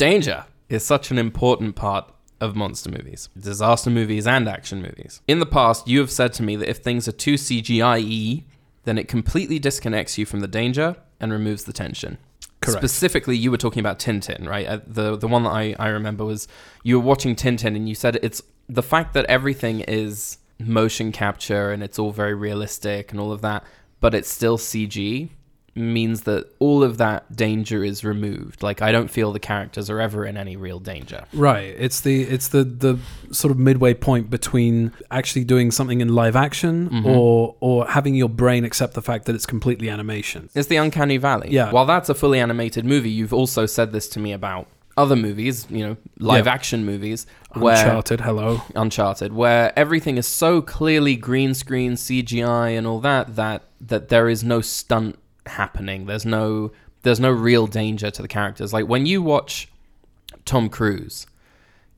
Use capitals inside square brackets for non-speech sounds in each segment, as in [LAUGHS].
Danger is such an important part of monster movies, disaster movies, and action movies. In the past, you have said to me that if things are too CGI then it completely disconnects you from the danger and removes the tension. Correct. Specifically, you were talking about Tintin, right? Uh, the the one that I, I remember was you were watching Tintin and you said it's the fact that everything is motion capture and it's all very realistic and all of that, but it's still CG means that all of that danger is removed. Like I don't feel the characters are ever in any real danger. Right. It's the it's the the sort of midway point between actually doing something in live action Mhm. or or having your brain accept the fact that it's completely animation. It's the uncanny valley. Yeah. While that's a fully animated movie, you've also said this to me about other movies, you know, live Yeah. action movies where Uncharted, hello. Uncharted, where everything is so clearly green screen, CGI, and all that that that there is no stunt happening. There's no there's no real danger to the characters. Like when you watch Tom Cruise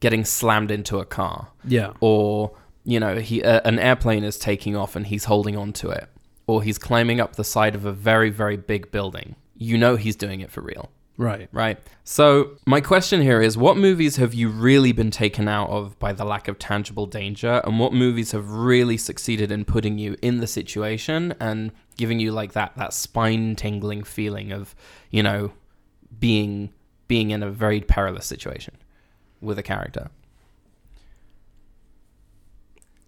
getting slammed into a car, Yeah. or you know he uh, an airplane is taking off and he's holding on to it, or he's climbing up the side of a very very big building. You know he's doing it for real Right. right? So, my question here is what movies have you really been taken out of by the lack of tangible danger, and what movies have really succeeded in putting you in the situation and giving you like that that spine tingling feeling of, you know, being being in a very perilous situation with a character?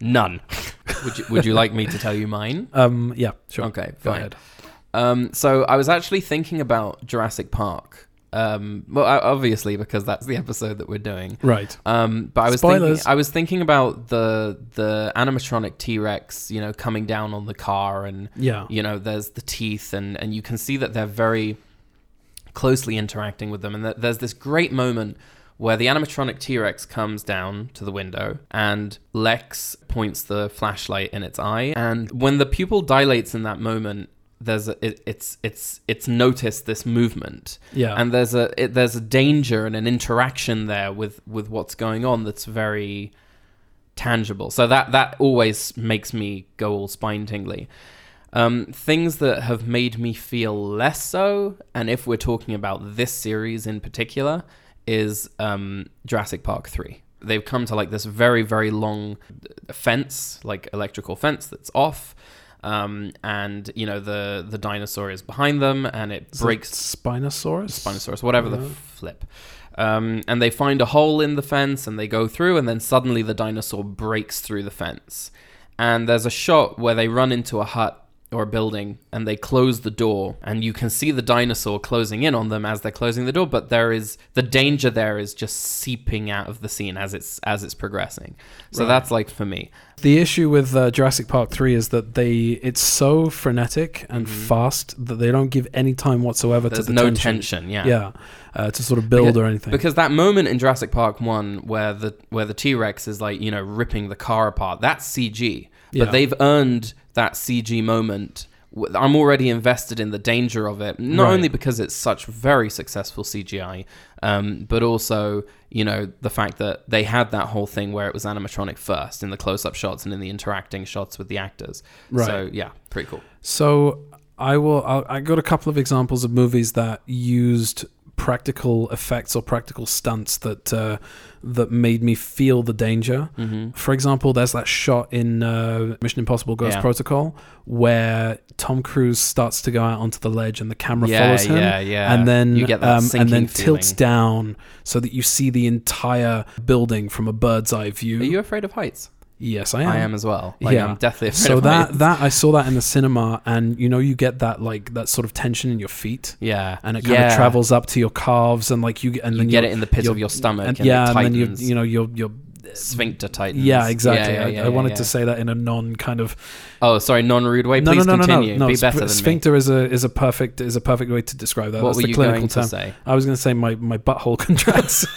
None. [LAUGHS] would you Would you like me to tell you mine? [LAUGHS] Um yeah, sure. Okay, Go fine. ahead. Um, so I was actually thinking about Jurassic Park. Um, well, obviously because that's the episode that we're doing. Right. Um, but I was Spoilers. thinking, I was thinking about the the animatronic T Rex, you know, coming down on the car, and Yeah. you know, there's the teeth, and and you can see that they're very closely interacting with them, and there's this great moment where the animatronic T Rex comes down to the window, and Lex points the flashlight in its eye, and when the pupil dilates in that moment. There's a, it, it's it's it's noticed this movement, Yeah. and there's a it, there's a danger and an interaction there with with what's going on that's very tangible. So that that always makes me go all spine tingly. Um, things that have made me feel less so, and if we're talking about this series in particular, is um, Jurassic Park three. They've come to like this very very long fence, like electrical fence that's off. Um, and you know the the dinosaur is behind them, and it Is it breaks Spinosaurus. Spinosaurus, whatever the flip. Um, and they find a hole in the fence and they go through, and then suddenly the dinosaur breaks through the fence. And there's a shot where they run into a hut or a building and they close the door, and you can see the dinosaur closing in on them as they're closing the door. But there is the danger there is just seeping out of the scene as it's as it's progressing. So Right. that's like for me. The issue with uh, Jurassic Park 3 is that they it's so frenetic and Mhm. fast that they don't give any time whatsoever There's to the no tension. tension. Yeah. Yeah. Uh, to sort of build or anything. Because that moment in Jurassic Park one where the where the T Rex is like, you know, ripping the car apart, that's CG. But Yeah. they've earned that CG moment. I'm already invested in the danger of it, not Right. only because it's such very successful CGI, um, but also, you know, the fact that they had that whole thing where it was animatronic first in the close up shots and in the interacting shots with the actors. Right. So, yeah, pretty cool. So I will. I'll, I got a couple of examples of movies that used practical effects or practical stunts that uh, that made me feel the danger. hmm For example, there's that shot in uh, Mission Impossible: Ghost Yeah. Protocol where Tom Cruise starts to go out onto the ledge and the camera Yeah, follows him. yeah, yeah. And then, um, and then sinking tilts down so that you see the entire building from a bird's eye view. Are you afraid of heights? Yes, I am. I am as well. Like, Yeah. I'm deathly afraid So of that heights. that I saw that in the cinema, and you know you get that like that sort of tension in your feet, Yeah, and it kind yeah. of travels up to your calves, and like you get- and you get it in the pit of your stomach, and, and, yeah, and then you you know your your sphincter tightens. yeah exactly. Yeah, yeah, I, I wanted to say that in a non kind of Oh, sorry, non-rude way. no Please no no no continue. no no. Be better than sphincter is a is a perfect is a perfect way to describe that. What That's were the you clinical going term. to say? I was going to say my my butthole contracts. [LAUGHS]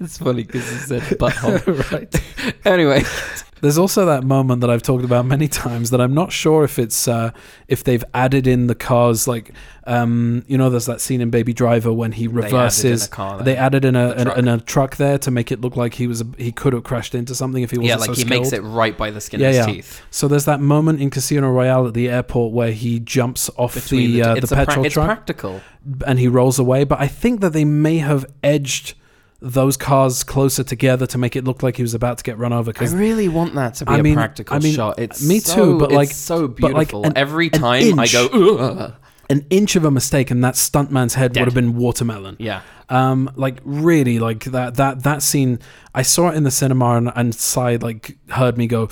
It's funny because you said [LAUGHS] butthole. right. [LAUGHS] anyway, There's also that moment that I've talked about many times that I'm not sure if it's uh, if they've added in the cars like um, you know there's that scene in Baby Driver when he They added in reverses a car they added in a, The in, truck. in a truck there to make it look like he was a, he could have crashed into something if he wasn't yeah, like so he makes it right by the skin Yeah, of his yeah. teeth. So there's that moment in Casino Royale at the airport where he jumps off Between the uh, it's the a pra- petrol it's truck practical. and he rolls away. But I think that they may have edged those cars closer together to make it look like he was about to get run over. I Because really want that to be I a mean- practical I mean, shot. It's me so- too, but, it's like- so but, like, beautiful. an- Every an time I inch- go, Ugh. an inch of a mistake and that stuntman's head would have been watermelon. yeah, Um, like really, like that that that scene. I saw it in the cinema and, and side like heard me go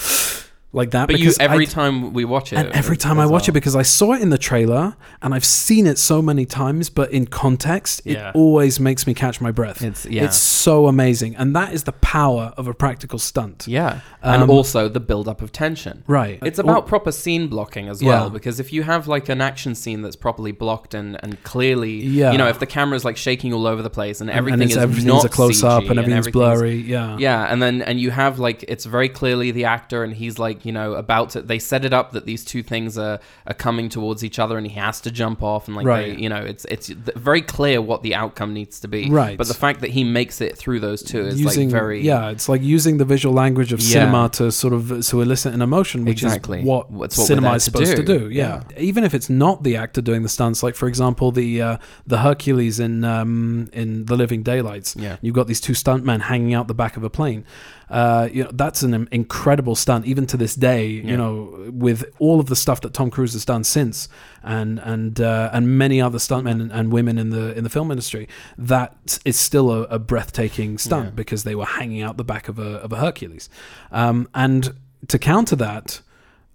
like that. but you because every I- time we watch it, and every time I watch it because I saw it in the trailer and I've seen it so many times, but in context, Yeah. it always makes me catch my breath. it's yeah, It's so amazing, and that is the power of a practical stunt. yeah, Um, and also the build up of tension. Right. It's Or- about proper scene blocking as well, Yeah. because if you have like an action scene that's properly blocked and, and clearly, Yeah. you know, if the camera's like shaking all over the place and and- everything and is everything's not a close up and everything's everything's- blurry. Yeah. Yeah, and then and you have like it's very clearly the actor, and he's like you know about to. They set it up that these two things are are coming towards each other, and he has to jump off, and like Right. they, you know, it's it's very clear what the outcome needs to be. Right. But the fact that he makes it through those two is using like very yeah, it's like using the visual language of Yeah. cinema to sort of to elicit an emotion, which Exactly. is what what cinema is to supposed to do. do. Yeah. even if it's not the actor doing the stunts, like for example the uh, the Hercules in um, in The Living Daylights. yeah. You've got these two stuntmen hanging out the back of a plane. Uh, you know that's an incredible stunt, even to this day. Yeah. You know, with all of the stuff that Tom Cruise has done since, and and uh, and many other stuntmen and, and women in the in the film industry, that is still a, a breathtaking stunt Yeah. because they were hanging out the back of a of a Hercules. Um, and to counter that,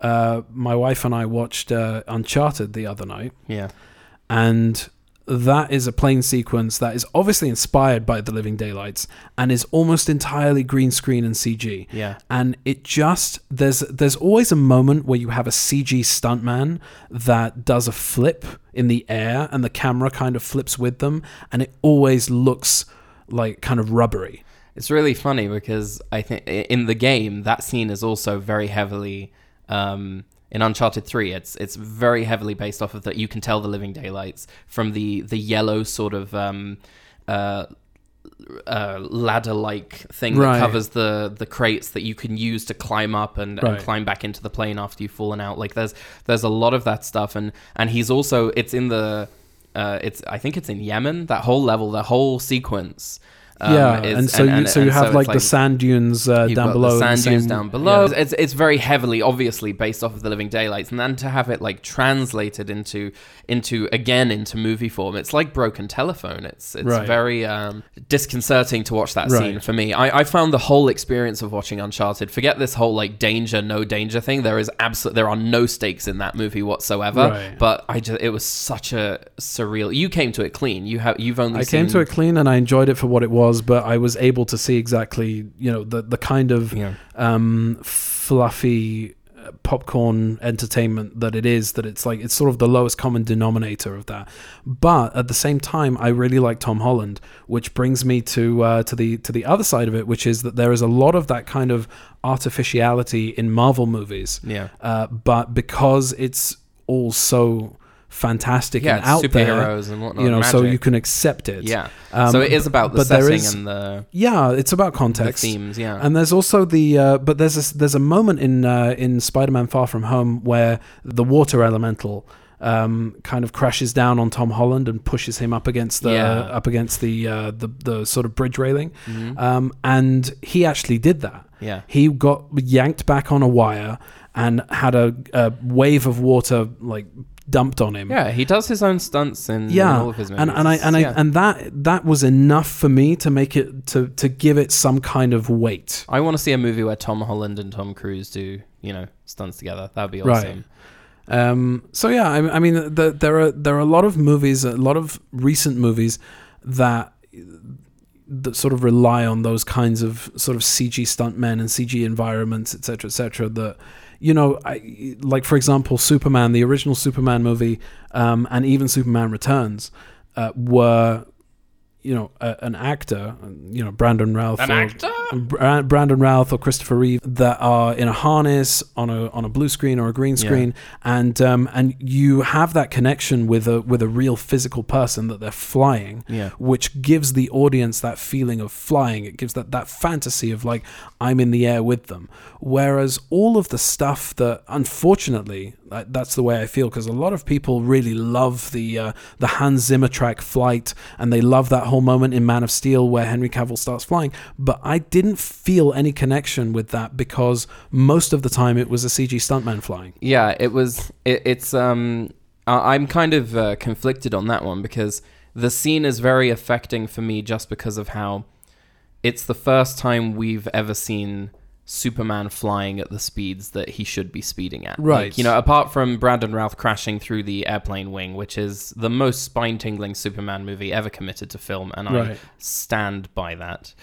uh, my wife and I watched uh, Uncharted the other night Yeah. and that is a plane sequence that is obviously inspired by the living daylights and is almost entirely green screen and cg Yeah. and it just there's there's always a moment where you have a cg stuntman that does a flip in the air and the camera kind of flips with them and it always looks like kind of rubbery It's really funny because I think in the game that scene is also very heavily um, in Uncharted Three. It's it's very heavily based off of that. You can tell the Living Daylights from the the yellow sort of um, uh, uh, ladder like thing Right. that covers the the crates that you can use to climb up and, and climb back into the plane after you've fallen out. Like there's there's a lot of that stuff and and he's also it's in the uh, it's I think it's in Yemen that whole level the whole sequence. Um, yeah is- and so you so you and have it's like, the sand dunes uh, down below the sand dunes same- down below. yeah. It's it's very heavily, obviously, based off of the Living Daylights, and then to have it like translated into into again into movie form, it's like broken telephone. It's it's Right. very um, disconcerting to watch that scene for me. I, I found the whole experience of watching Uncharted. Forget this whole like danger, no danger thing. There is absolute, there are no stakes in that movie whatsoever. Right. But I just, it was such a surreal. You came to it clean. You have, you've only. I came to it clean and I enjoyed it for what it was, but I was able to see exactly, you know, the the kind of Yeah. um, fluffy uh, popcorn entertainment that it is. That it's like it's sort of the lowest common denominator of that. But at the same time, I really like Tom Holland, which brings me to uh, to the to the other side of it, which is that there is a lot of that kind of artificiality in Marvel movies. Yeah. Uh, but because it's all so fantastic Yeah, and out there, superheroes and whatnot. you know, so you can accept it. Yeah. Um, so it is about the but setting is- and the, Yeah, it's about the context. themes. Yeah. And there's also the uh, but there's a, there's a moment in uh, in Spider-Man Far From Home where the water elemental um, kind of crashes down on Tom Holland and pushes him up against the Yeah. up against the, uh, the the sort of bridge railing. Mhm. Um, and he actually did that. yeah. He got yanked back on a wire and had a, a wave of water like dumped on him. Yeah, he does his own stunts in, in Yeah, all of his movies. and and I and I and that that was enough for me to make it to to give it some kind of weight. I want to see a movie where Tom Holland and Tom Cruise do, you know, stunts together. That'd be Right. awesome. Um, so yeah, I, I mean, the, there are there are a lot of movies, a lot of recent movies that that sort of rely on those kinds of sort of CG stuntmen and CG environments, etc., etc. That you know, I, like for example, Superman, the original Superman movie, um, and even Superman Returns uh, were. You know, a, an actor, you know, Brandon Ralph. An or- actor? Bra- Brandon Routh or Christopher Reeve that are in a harness on a on a blue screen or a green Yeah. screen, and um, and you have that connection with a with a real physical person that they're flying, Yeah. which gives the audience that feeling of flying. It gives that that fantasy of like I'm in the air with them. Whereas all of the stuff that, unfortunately, that- that's the way I feel because a lot of people really love the uh, the Hans Zimmer track "Flight" and they love that whole moment in Man of Steel where Henry Cavill starts flying. But I didn't feel any connection with that because most of the time it was a CG stuntman flying. Yeah, it was. It, it's. Um, I'm kind of uh, conflicted on that one because the scene is very affecting for me just because of how it's the first time we've ever seen Superman flying at the speeds that he should be speeding at. Right. Like, you know, apart from Brandon Routh crashing through the airplane wing, which is the most spine-tingling Superman movie ever committed to film, and I stand by that.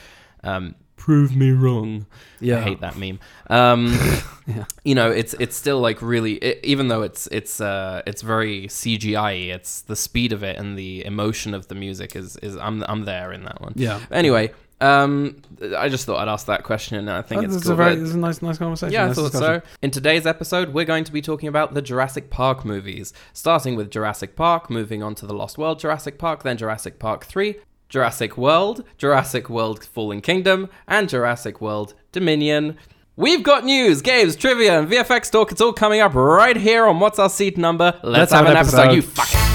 Um, prove me wrong. Yeah. I hate that meme. Um, [LAUGHS] Yeah. You know, it's it's still like really, it, even though it's it's uh it's very CGI. It's the speed of it and the emotion of the music is is I'm I'm there in that one. Yeah. Anyway, um, I just thought I'd ask that question, and I think Oh, it's cool, a very is a nice nice conversation. yeah, I thought discussion. so. In today's episode, we're going to be talking about the Jurassic Park movies, starting with Jurassic Park, moving on to the Lost World Jurassic Park, then Jurassic Park 3, Jurassic World, Jurassic World Fallen Kingdom, and Jurassic World Dominion. We've got news, games, trivia, and VFX talk. It's all coming up right here on What's Our Seat Number. Let's, have, an episode. You fuck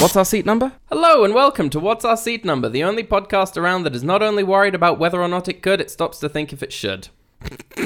What's our seat number? Hello and welcome to What's Our Seat Number, the only podcast around that is not only worried about whether or not it could, it stops to think if it should. [LAUGHS]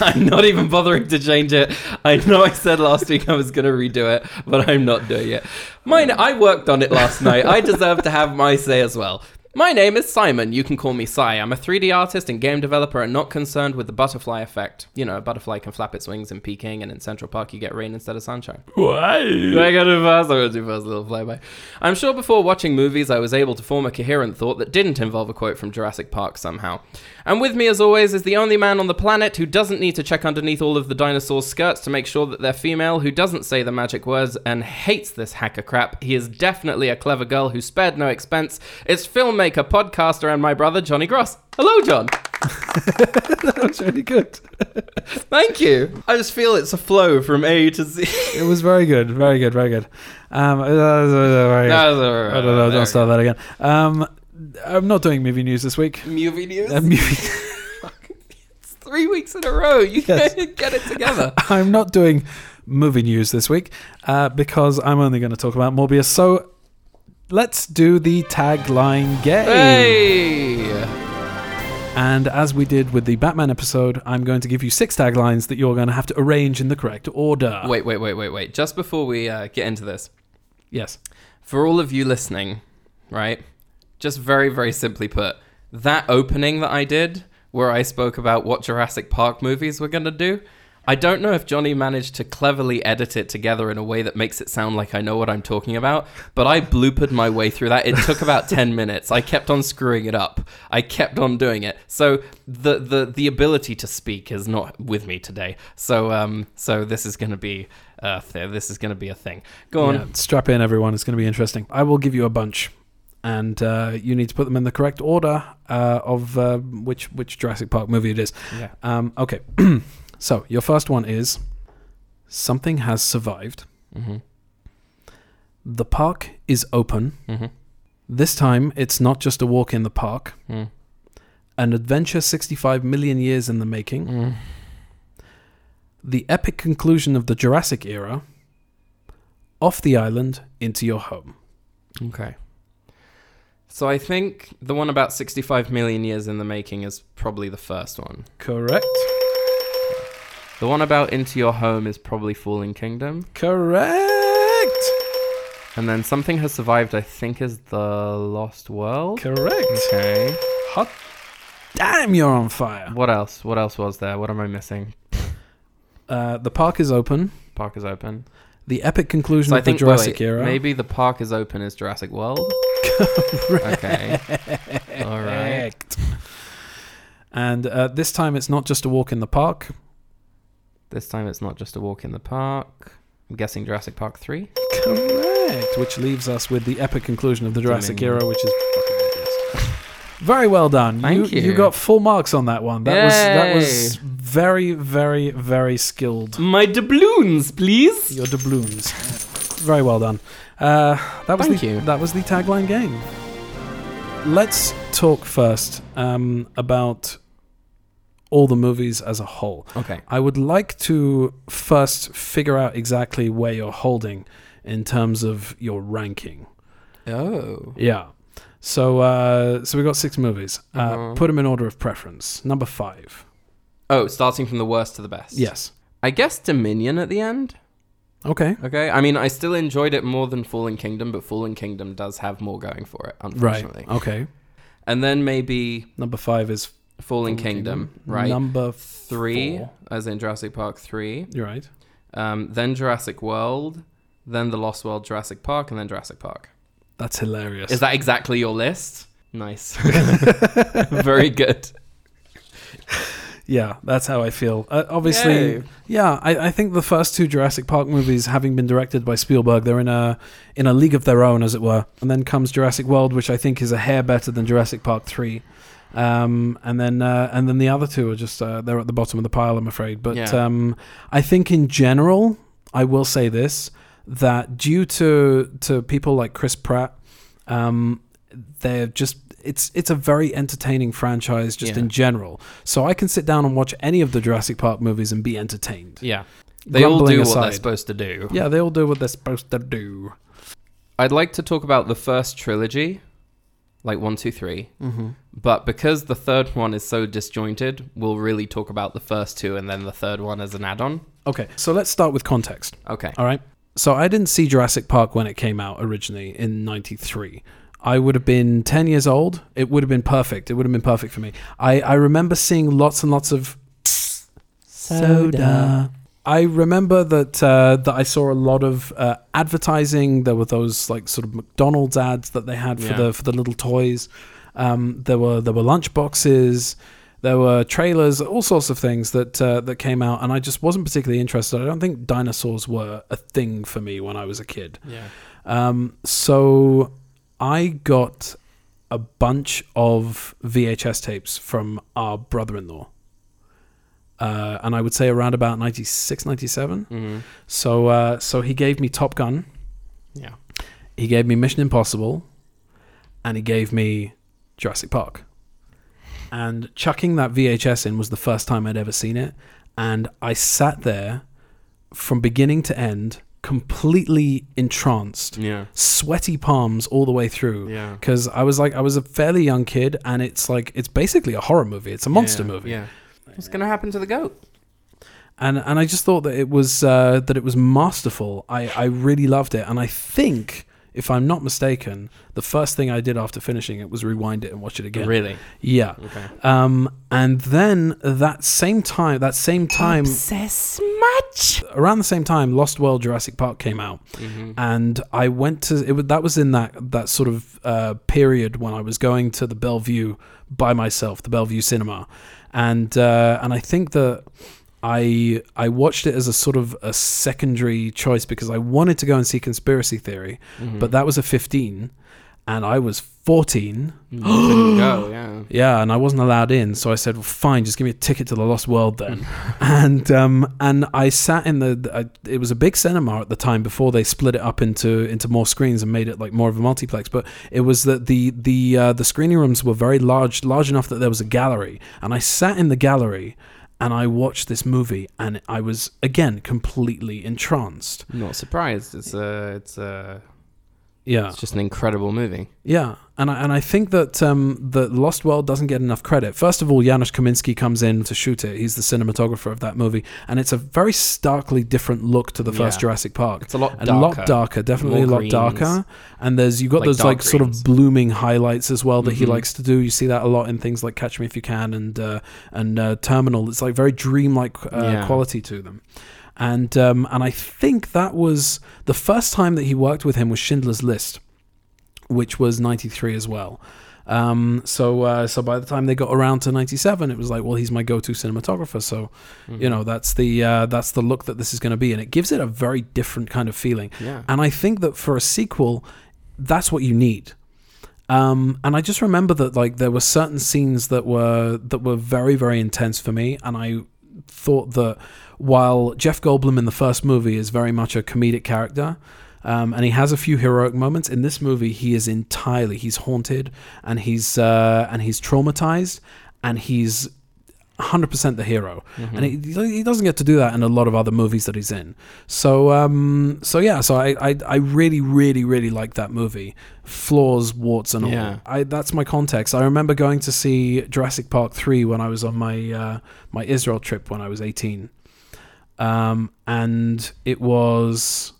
I'm not even bothering to change it. I know I said last week I was going to redo it, but I'm not doing it. Mine, I worked on it last night. I deserve to have my say as well. My name is Simon. You can call me Sai. I'm a 3D artist and game developer and not concerned with the butterfly effect. You know, a butterfly can flap its wings in Peking, and in Central Park you get rain instead of sunshine. Why? I gotta do fast. I gotta do fast. Little flyby. I'm sure before watching movies, I was able to form a coherent thought that didn't involve a quote from Jurassic Park somehow. And with me, as always, is the only man on the planet who doesn't need to check underneath all of the dinosaurs' skirts to make sure that they're female, who doesn't say the magic words and hates this hacker crap. He is definitely a clever girl who spared no expense. It's filmmaker, podcast around my brother Johnny Gross. Hello, John. [LAUGHS] that was really good. [LAUGHS] Thank you. I just feel it's a flow from A to Z. It was very good, very good, very good. Um, uh, uh, very good. No, no, no, I don't know. Don't start that again. Um, I'm not doing movie news this week. Movie news. Uh, movie- [LAUGHS] It's three weeks in a row. You Yes. can't get it together. I'm not doing movie news this week uh, because I'm only going to talk about Morbius. So let's do the tagline game. hey! And as we did with the Batman episode, I'm going to give you six taglines that you're going to have to arrange in the correct order. Wait, wait, wait, wait, wait. Just before we uh, get into this, Yes. for all of you listening, right? Just very, very simply put, that opening that I did, where I spoke about what Jurassic Park movies we're going to do, I don't know if Johnny managed to cleverly edit it together in a way that makes it sound like I know what I'm talking about, but I bloopered my way through that. It took [LAUGHS] about 10 minutes. I kept on screwing it up. I kept on doing it. So the the the ability to speak is not with me today. So um so this is going to be uh this is going to be a thing. Go on. Yeah, strap in, everyone. It's going to be interesting. I will give you a bunch, and uh, you need to put them in the correct order uh, of uh, which which Jurassic Park movie it is. Yeah. Um, okay. [CLEARS THROAT] so your first one is something has survived. Mhm. The park is open. Mhm. This time, it's not just a walk in the park. Mm. An adventure 65 million years in the making. Mm. The epic conclusion of the Jurassic era. Off the island into your home. Okay. So I think the one about 65 million years in the making is probably the first one. Correct. The one about Into Your Home is probably Fallen Kingdom. Correct. And then Something Has Survived, I think, is The Lost World. Correct. Okay. Hot damn, you're on fire. What else? What else was there? What am I missing? Uh, the park is open. Park is open. The epic conclusion So I of the think wait, Jurassic wait, era. maybe the park is open is Jurassic World. Okay. All right. Correct. And uh, this time it's not just a walk in the park. This time it's not just a walk in the park. I'm guessing Jurassic Park 3. Correct. Which leaves us with the epic conclusion of the Jurassic era, which is. Very well done. Thank you. you. got full marks on that one. That was that was very, very, very skilled. My doubloons, please. Your doubloons. Very well done. Uh, that was Thank the you. that was the tagline game. Let's talk first um, about all the movies as a whole. Okay. I would like to first figure out exactly where you're holding in terms of your ranking. Oh. Yeah. So uh, so we got six movies. Uh, Uh-huh. Put them in order of preference. Number five. Oh, starting from the worst to the best. Yes. I guess Dominion at the end. Okay. Okay. I mean, I still enjoyed it more than Fallen Kingdom, but Fallen Kingdom does have more going for it, unfortunately. Right. unfortunately. Okay. And then maybe Number five is Fallen, Fallen Kingdom, right? Number three, four. as in Jurassic Park 3. You're right. Um, then Jurassic World, then The Lost World, Jurassic Park, and then Jurassic Park. That's hilarious. Is that exactly your list? Nice. [LAUGHS] [LAUGHS] Very good. Yeah, that's how I feel. Uh, obviously, Yay. yeah, I, I think the first two Jurassic Park movies, having been directed by Spielberg, they're in a in a league of their own, as it were. And then comes Jurassic World, which I think is a hair better than Jurassic Park three. Um, and then uh, and then the other two are just uh, they're at the bottom of the pile, I'm afraid. But Yeah. um, I think in general, I will say this that due to to people like Chris Pratt, um, they're just it's it's a very entertaining franchise just Yeah. in general. So I can sit down and watch any of the Jurassic Park movies and be entertained. Yeah. They all do what they're supposed to do. Yeah, they all do what they're supposed to do. I'd like to talk about the first trilogy, like one, two, three. Mm-hmm. But because the third one is so disjointed, we'll really talk about the first two and then the third one as an add on. Okay, so let's start with context. Okay. All right. So I didn't see Jurassic Park when it came out originally in '93. I would have been 10 years old. It would have been perfect. It would have been perfect for me. I, I remember seeing lots and lots of soda. I remember that uh, that I saw a lot of uh, advertising. There were those like sort of McDonald's ads that they had for Yeah. the for the little toys. Um, there were there were lunch boxes. There were trailers, all sorts of things that uh, that came out, and I just wasn't particularly interested. I don't think dinosaurs were a thing for me when I was a kid. Yeah. Um, so I got a bunch of VHS tapes from our brother-in-law. Uh, and I would say around about 96, 97. hmm So, uh, so he gave me Top Gun, Yeah. he gave me Mission Impossible, and he gave me Jurassic Park. And chucking that VHS in was the first time I'd ever seen it. And I sat there from beginning to end, completely entranced Yeah. sweaty palms all the way through Yeah. because I was like I was a fairly young kid and it's like it's basically a horror movie it's a monster Yeah, movie Yeah. What's gonna happen to the goat? and and I just thought that it was uh, that it was masterful I I really loved it and I think if I'm not mistaken the first thing I did after finishing it was rewind it and watch it again Really? yeah Okay. um and then that same time that same time Obsess much. around the same time Lost World Jurassic Park came out Mm-hmm. and I went to it. was- That was in that that sort of uh, period when I was going to the Bellevue by myself, the Bellevue Cinema, and uh, and I think that I I watched it as a sort of a secondary choice because I wanted to go and see Conspiracy Theory, Mm-hmm. but that was a fifteen, and I was fourteen. Couldn't go. [GASPS] Yeah. Yeah, and I wasn't allowed in, so I said, well, "Fine, just give me a ticket to the Lost World then." [LAUGHS] and um, and I sat in the. I, it was a big cinema at the time before they split it up into into more screens and made it like more of a multiplex. But it was that the the uh, the screening rooms were very large, large enough that there was a gallery, and I sat in the gallery. And I watched this movie, and I was again completely entranced. Not surprised. It's a. It's a. Yeah, It's just an incredible movie. Yeah, and I, and I think that um, the Lost World doesn't get enough credit. First of all, Janusz Kaminski comes in to shoot it. He's the cinematographer of that movie, and it's a very starkly different look to the first Yeah. Jurassic Park. It's a lot darker. a lot darker, definitely More a lot greens. darker. And there's you've got Like those like sort of blooming highlights as well that he Mhm. likes to do. You see that a lot in things like Catch Me If You Can and uh, and uh, Terminal. It's like very dreamlike uh, Yeah. quality to them. And um, and I think that was the first time that he worked with him was Schindler's List which was 93 as well. Um, so uh, so by the time they got around to 97, it was like, well, he's my go-to cinematographer. So Mm-hmm. you know that's the uh, that's the look that this is going to be, and it gives it a very different kind of feeling. Yeah. And I think that for a sequel, that's what you need. Um, and I just remember that like there were certain scenes that were that were very very intense for me, and I thought that while Jeff Goldblum in the first movie is very much a comedic character. Um, and he has a few heroic moments in this movie. He is entirely he's haunted and he's uh, and he's traumatized and he's 100% the hero. Mm-hmm. and he, he doesn't get to do that in a lot of other movies that he's in. So um so yeah so i i, I really really really like that movie. Flaws warts and all. Yeah. i that's my context. I remember going to see jurassic park 3 when i was on my uh my israel trip when i was 18 um and it was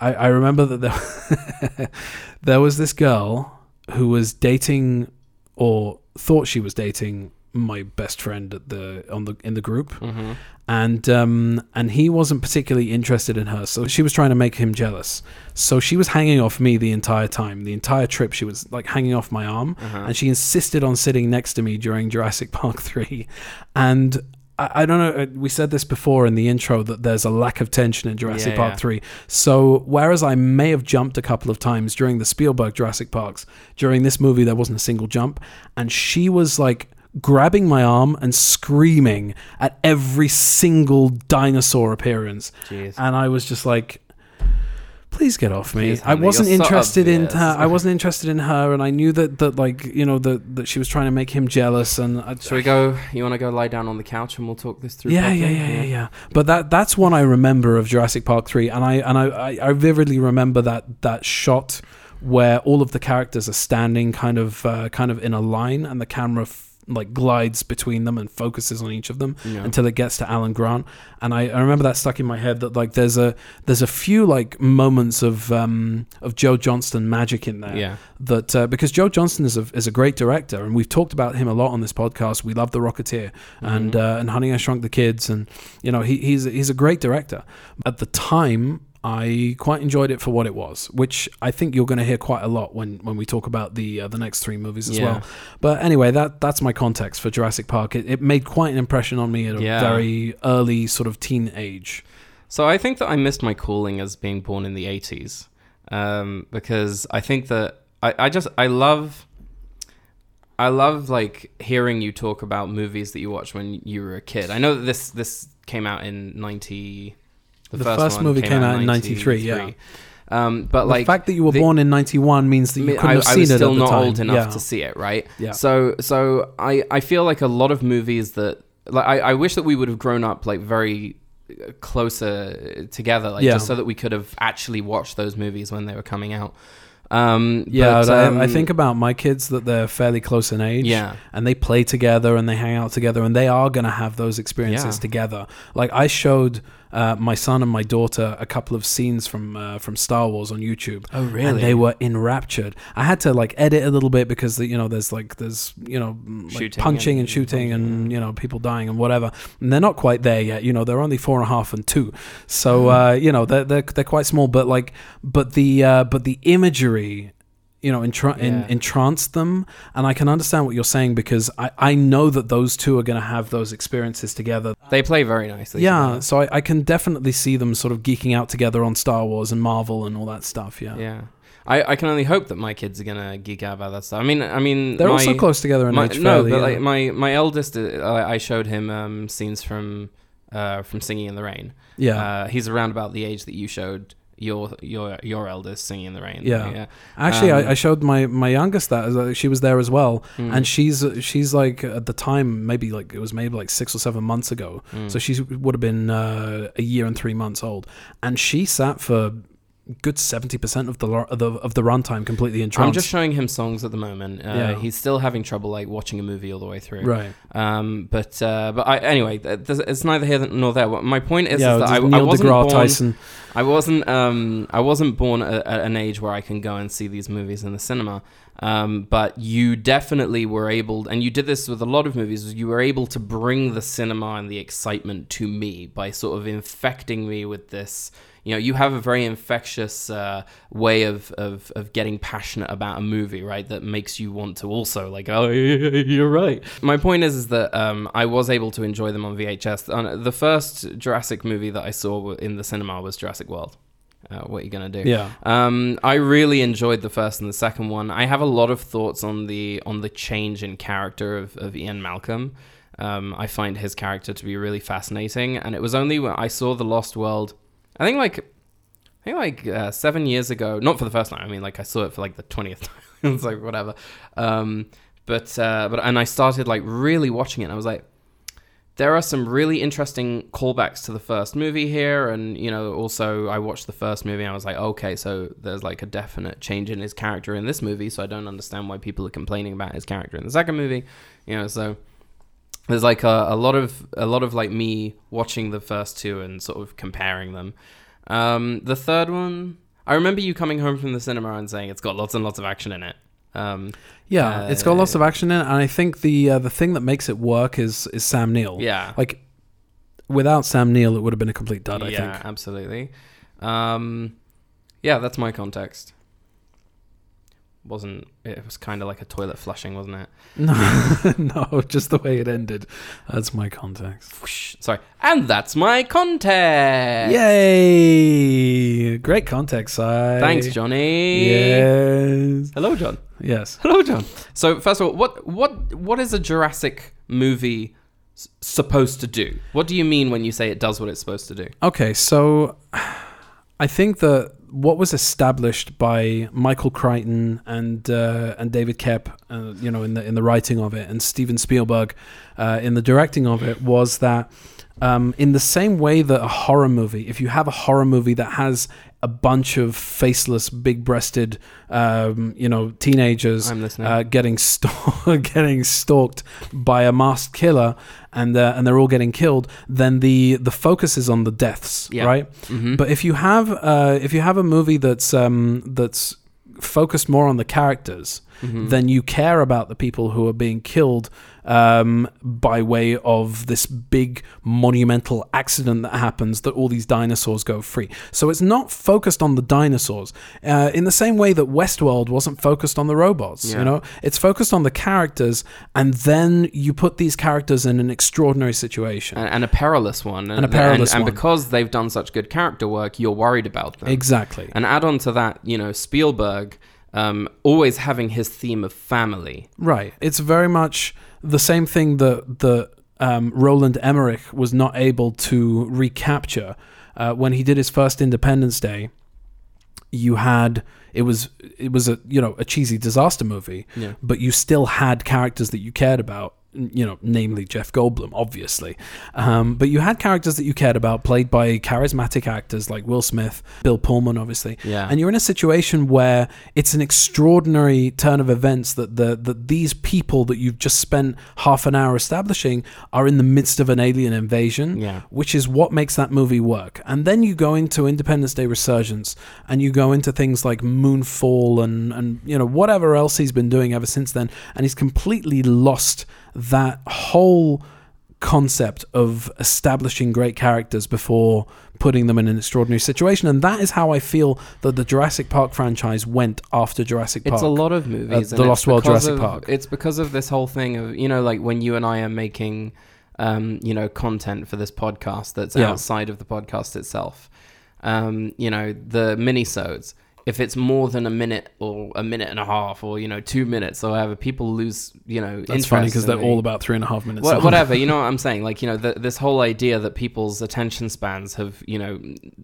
i i remember that there [LAUGHS] there was this girl who was dating or thought she was dating my best friend at the on the in the group Mm-hmm. and um and he wasn't particularly interested in her so she was trying to make him jealous so she was hanging off me the entire time the entire trip she was like hanging off my arm Uh-huh. and she insisted on sitting next to me during Jurassic Park [LAUGHS] 3 and I, I don't know uh, we said this before in the intro that there's a lack of tension in Jurassic Yeah, Park yeah. 3 so whereas I may have jumped a couple of times during the Spielberg Jurassic Parks during this movie there wasn't a single jump and she was like grabbing my arm and screaming at every single dinosaur appearance Jeez. and I was just like please get off me Please, I wasn't you're so interested in her I wasn't interested in her and I knew that that like you know that that she was trying to make him jealous and I, Shall we go? You want to go lie down on the couch and we'll talk this through? yeah, yeah, yeah, yeah, yeah. But that that's one I remember of Jurassic Park three, and I and I, I, I vividly remember that that shot where all of the characters are standing kind of uh, kind of in a line, and the camera like glides between them and focuses on each of them Yeah. until it gets to Alan Grant. And I, I remember that stuck in my head that like there's a there's a few like moments of um of Joe Johnston magic in there Yeah. that uh, because Joe Johnston is a is a great director, and we've talked about him a lot on this podcast. We love The Rocketeer and Mm-hmm. uh, and Honey I Shrunk the Kids, and you know he, he's he's a great director. At the time, I quite enjoyed it for what it was, which I think you're going to hear quite a lot when when we talk about the uh, the next three movies as Yeah. well. But anyway, that that's my context for Jurassic Park. It, it made quite an impression on me at a Yeah. very early sort of teen age. So I think that I missed my calling as being born in the 80s um, because I think that I, I just I love I love like hearing you talk about movies that you watched when you were a kid. I know that this this came out in 90 The first movie came out in 93, yeah. Um, but the like fact that you were the- born in '91 means that you couldn't I, have I seen was it still the not time. old enough Yeah. to see it, right? Yeah. So, so I, I feel like a lot of movies that, like, I, I wish that we would have grown up like very uh, closer together, like Yeah. just so that we could have actually watched those movies when they were coming out. Um, Yeah, but, I, um, I think about my kids that they're fairly close in age. Yeah. And they play together and they hang out together and they are going to have those experiences Yeah. together. Like I showed uh, my son and my daughter a couple of scenes from uh, from Star Wars on YouTube. Oh, And really? they were enraptured. I had to like edit a little bit because the, you know there's like there's you know mm, like punching and, and shooting punching, and you know people dying and whatever. And they're not quite there yet. You know they're only four and a half and two. So uh, you know they're, they're they're quite small. But like but the uh, but the imagery you know, entra- en- Yeah. entranced them. And I can understand what you're saying because I, I know that those two are going to have those experiences together. they play very nicely. yeah, together. so I, I can definitely see them sort of geeking out together on Star Wars and Marvel and all that stuff. Yeah, yeah. I, I can only hope that my kids are gonna geek out about that stuff. I mean, I mean, they're my, also close together in my, age. no, fairly, but yeah. like my my eldest, uh, I, I showed him um, scenes from uh, from Singing in the Rain. yeah. Uh, he's around about the age that you showed your your your eldest singing in the rain. Yeah. yeah. Actually, um, I, I showed my my youngest that uh, she was there as well, Mm. and she's she's like at the time maybe like it was maybe like six or seven months ago, Mm. so she would have been uh, a year and three months old, and she sat for good seventy percent of the of the of the runtime completely entranced. I'm just showing him songs at the moment. Uh, Yeah. He's still having trouble like watching a movie all the way through. right. Um, but uh, but I, anyway, th- th- it's neither here nor there. My point is, yeah, is that I, Neil I wasn't deGrasse born. Tyson. I wasn't um I wasn't born at, at an age where I can go and see these movies in the cinema. Um, but you definitely were able, and you did this with a lot of movies. You were able to bring the cinema and the excitement to me by sort of infecting me with this. You know, you have a very infectious uh, way of, of of getting passionate about a movie, right? That makes you want to also like, oh, [LAUGHS] you're right. My point is, is that um, I was able to enjoy them on VHS. Uh, The first Jurassic movie that I saw in the cinema was Jurassic World. Uh, what are you gonna do? Yeah. Um, I really enjoyed the first and the second one. I have a lot of thoughts on the on the change in character of, of Ian Malcolm. Um, I find his character to be really fascinating, and it was only when I saw The Lost World. I think like I think like uh, seven years ago. Not for the first time. I mean, like I saw it for like the twentieth [LAUGHS] time. it's like whatever. Um, but uh, but and I started like really watching it. and I was like, there are some really interesting callbacks to the first movie here and you know also i watched the first movie and i was like okay so there's like a definite change in his character in this movie so i don't understand why people are complaining about his character in the second movie you know so there's like a, a lot of a lot of like me watching the first two and sort of comparing them um, the third one i remember you coming home from the cinema and saying it's got lots and lots of action in it um, Yeah, Uh, it's got lots of action in it, and I think the uh, the thing that makes it work is is Sam Neill. yeah Like without Sam Neill, it would have been a complete dud. I yeah, think. absolutely. Um, yeah, that's my context. Wasn't it was kind of like a toilet flushing, wasn't it? No, [LAUGHS] no, just the way it ended. That's my context. Whoosh. Sorry, and that's my context. Yay! Great context, Si. Thanks, Johnny. Yes. Hello, John. Yes. Hello, John. So first of all, what what what is a Jurassic movie s- supposed to do? What do you mean when you say it does what it's supposed to do? Okay, so I think that what was established by Michael Crichton and uh, and David Koepp, uh, you know, in the in the writing of it, and Steven Spielberg uh, in the directing of it, was that um, in the same way that a horror movie, if you have a horror movie that has a bunch of faceless, big-breasted, um, you know, teenagers uh, getting stalk- [LAUGHS] getting stalked by a masked killer, and uh, and they're all getting killed, then the the focus is on the deaths, Yeah. right? Mhm. But if you have uh, if you have a movie that's um, that's focused more on the characters, Mhm. then you care about the people who are being killed um, by way of this big monumental accident that happens that all these dinosaurs go free. So it's not focused on the dinosaurs uh, in the same way that Westworld wasn't focused on the robots. Yeah. You know, it's focused on the characters, and then you put these characters in an extraordinary situation. and, and a perilous one, And a perilous and, one. because they've done such good character work, you're worried about them. exactly. And add on to that, you know, Spielberg um, always having his theme of family. Right. It's very much the same thing that that um, Roland Emmerich was not able to recapture uh, when he did his first Independence Day. You had it was it was a you know a cheesy disaster movie, Yeah. but you still had characters that you cared about. You know, namely Jeff Goldblum, obviously. Um, but you had characters that you cared about, played by charismatic actors like Will Smith, Bill Pullman, obviously. Yeah. And you're in a situation where it's an extraordinary turn of events that the that these people that you've just spent half an hour establishing are in the midst of an alien invasion, Yeah. which is what makes that movie work. And then you go into Independence Day Resurgence and you go into things like Moonfall and and you know whatever else he's been doing ever since then and he's completely lost that whole concept of establishing great characters before putting them in an extraordinary situation and that is how I feel that the Jurassic Park franchise went after Jurassic Park. It's a lot of movies. Uh, The it's Lost World, because Jurassic of- Park. It's because of this whole thing of you know, like when you and I are making, um, you know, content for this podcast that's Yeah. outside of the podcast itself. Um, you know, the minisodes. If it's more than a minute or a minute and a half or you know two minutes or whatever, people lose you know. That's funny because they're all about three and a half minutes. Wha- whatever you [LAUGHS] know what i'm saying like you know th this whole idea that people's attention spans have you know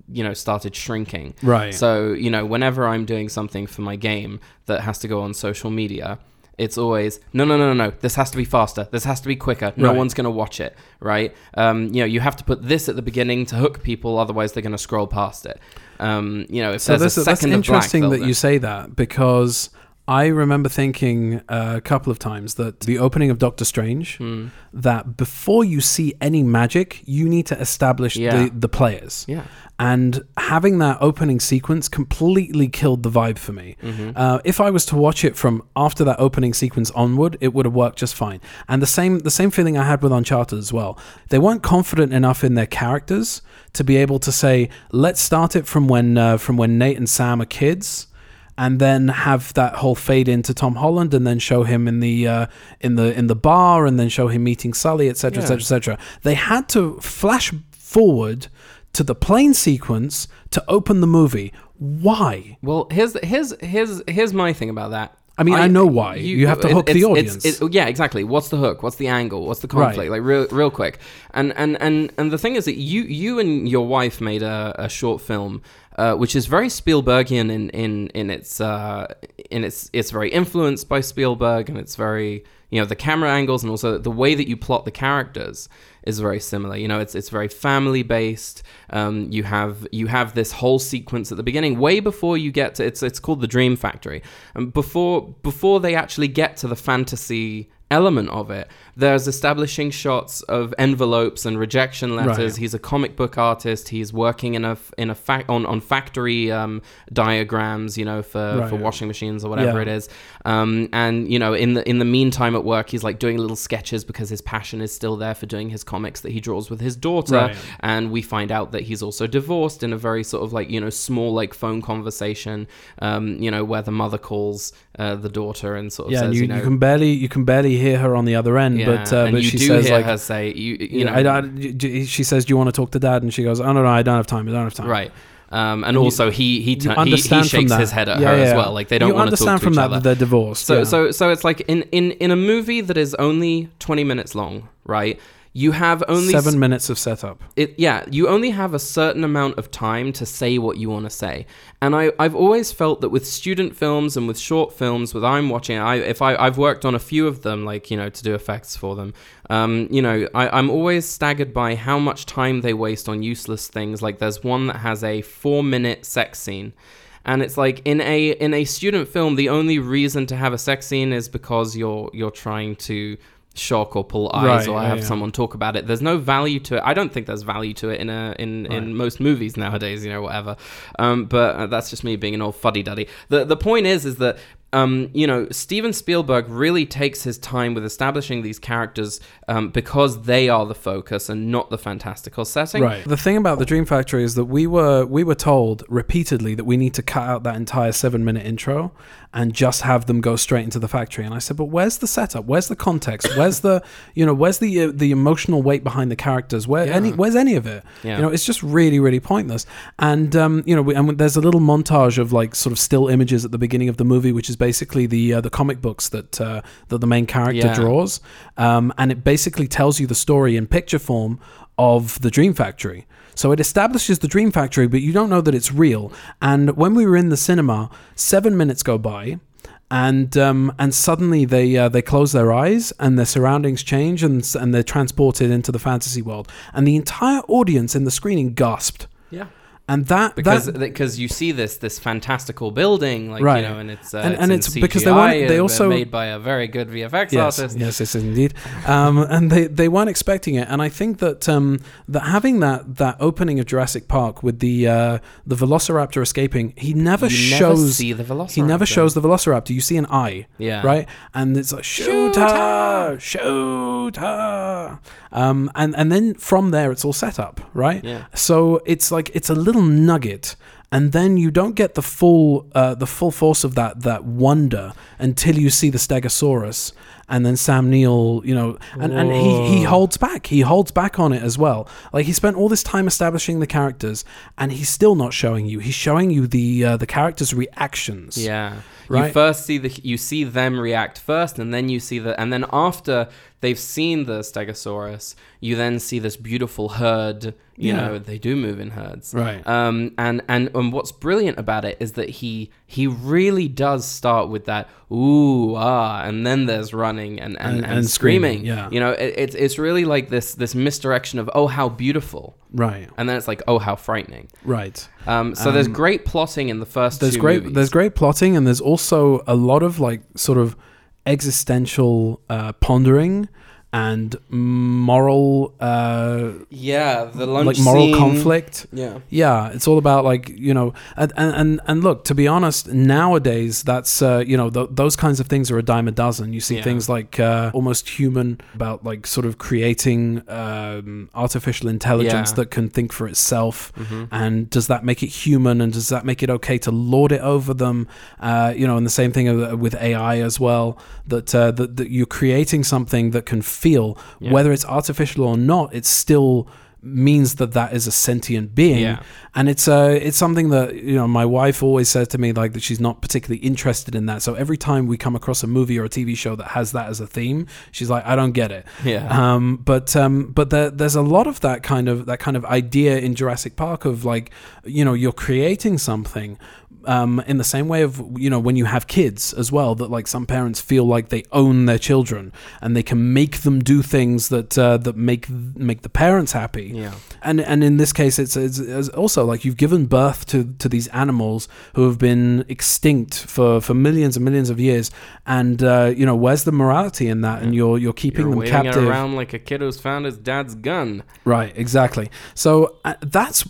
you know started shrinking Right. so you know whenever i'm doing something for my game that has to go on social media it's always no no no no no this has to be faster this has to be quicker no Right. one's going to watch it right um, you know you have to put this at the beginning to hook people otherwise they're going to scroll past it um, you know if So there's a that's second of black, interesting they'll that then- you say that because I remember thinking uh, a couple of times that the opening of Doctor Strange, Hmm. that before you see any magic, you need to establish Yeah. the, the players. Yeah. And having that opening sequence completely killed the vibe for me. Mm-hmm. Uh, if I was to watch it from after that opening sequence onward, it would have worked just fine. And the same the same feeling I had with Uncharted as well. They weren't confident enough in their characters to be able to say, "Let's start it from when uh, from when Nate and Sam are kids." And then have that whole fade into Tom Holland, and then show him in the uh, in the in the bar, and then show him meeting Sully, etc., etc., etc. They had to flash forward to the plane sequence to open the movie. Why? Well, here's here's here's here's my thing about that. I mean, I know why. You have to hook the audience. it's- it- yeah, exactly. What's the hook? What's the angle? What's the conflict? Like real, real quick. And and and and the thing is that you you and your wife made a, a short film, uh, which is very Spielbergian in in in its uh, in its it's very influenced by Spielberg, and it's very you know the camera angles and also the way that you plot the characters is very similar. You know, it's it's very family based. Um, you have you have this whole sequence at the beginning, way before you get to it's it's called the Dream Factory, and before before they actually get to the fantasy element of it there's establishing shots of envelopes and rejection letters Right. he's a comic book artist he's working in a in a on on factory um, diagrams you know for Right. for washing machines or whatever Yeah. it is um, and you know in the in the meantime at work he's like doing little sketches because his passion is still there for doing his comics that he draws with his daughter Right. and we find out that he's also divorced in a very sort of like you know small like phone conversation um, you know where the mother calls uh, the daughter and sort of Yeah, says you, you know you can barely you can barely hear her on the other end, yeah, but uh, and but you she do says like, her say you you you know I, I- she says, "Do you want to talk to Dad?" And she goes, "Oh no, no, I don't have time. I don't have time." right um, and you- also he he, You he, he shakes his head at Yeah, her as well like they don't you want to understand talk to from each that other that they're divorced. So yeah. so so it's like in in in a movie that is only 20 minutes long, right? You have only seven minutes of setup. it yeah you only have a certain amount of time to say what you want to say. And I, i've always felt that with student films and with short films with i'm watching i if i i've worked on a few of them like you know to do effects for them um you know I, i'm always staggered by how much time they waste on useless things. Like there's one that has a four minute sex scene. And it's like in a in a student film the only reason to have a sex scene is because you're you're trying to shock or pull eyes Right, or yeah, have yeah. someone talk about it there's no value to it i don't think there's value to it in a in Right. in most movies nowadays you know whatever um but uh, that's just me being an old fuddy-duddy the the point is is that um, you know, Steven Spielberg really takes his time with establishing these characters um, because they are the focus and not the fantastical setting. Right. The thing about the Dream Factory is that we were we were told repeatedly that we need to cut out that entire seven minute intro and just have them go straight into the factory. And I said, but where's the setup? Where's the context? Where's the [LAUGHS] you know where's the uh, the emotional weight behind the characters? Where Yeah. any where's any of it? Yeah. You know, it's just really really pointless. And um, you know, we, and there's a little montage of like sort of still images at the beginning of the movie, which is basically the uh, the comic books that uh, that the main character Yeah. draws, um, and it basically tells you the story in picture form of the Dream Factory. So it establishes the Dream Factory, but you don't know that it's real. And when we were in the cinema, seven minutes go by. And um, and suddenly they uh, they close their eyes and their surroundings change and and they're transported into the fantasy world and the entire audience in the screening gasped. And that Because that, because you see this this fantastical building like Right. you know and it's uh, And- it's and it's because they weren't- they uh, also- made by a very good VFX yes, artist. yes, yes, indeed. Um, and they, they weren't expecting it, and I think that um, that having that that opening of Jurassic Park with the uh, the Velociraptor escaping, he never You shows never see the Velociraptor. he never shows the Velociraptor. You see an eye, Yeah. right? And it's like shoot her, shoot her. Um, and and then from there it's all set up, right? Yeah. So it's like it's a little nugget, and then you don't get the full uh, the full force of that that wonder until you see the Stegosaurus, and then Sam Neill, you know, and, and he he holds back. He holds back on it as well. Like he spent all this time establishing the characters, and he's still not showing you. He's showing you the uh, the characters' reactions. Yeah. Right. You first see the you see them react first and then you see the and then after they've seen the stegosaurus, you then see this beautiful herd, you Yeah. know, they do move in herds. Right. Um and and and what's brilliant about it is that he he really does start with that ooh ah, and then there's running and and, And- and, and screaming. screaming, yeah. you know, it, it's it's really like this this misdirection of oh how beautiful, right, and then it's like oh how frightening. right. Um, so there's Um, great plotting in the first. There's two great. movies. There's great plotting, and there's also a lot of like sort of existential uh, pondering and moral, uh, yeah the lunch like moral scene. conflict. Yeah, Yeah, it's all about like you know, and and and, look. To be honest, nowadays that's uh, you know th- those kinds of things are a dime a dozen. You see Yeah. things like uh, almost human about like sort of creating um, artificial intelligence Yeah. that can think for itself, Mhm. and does that make it human? And does that make it okay to lord it over them? Uh, you know, and the same thing uh, with AI as well. That uh, that, that you're creating something that can feel, Yeah. whether it's artificial or not. It still means that that is a sentient being Yeah. and it's uh it's something that you know my wife always says to me like that she's not particularly interested in that so every time we come across a movie or a tv show that has that as a theme she's like i don't get it yeah. um but um but there, there's a lot of that kind of that kind of idea in jurassic park of like you know you're creating something um, in the same way of you know when you have kids as well that like some parents feel like they own their children and they can make them do things that uh, that make make the parents happy. Yeah. and and in this case it's, it's, it's also like you've given birth to to these animals who have been extinct for for millions and millions of years. And uh, you know where's the morality in that? And you're you're keeping You're them captive. around like a kid who's found his dad's gun. right exactly. So uh, that's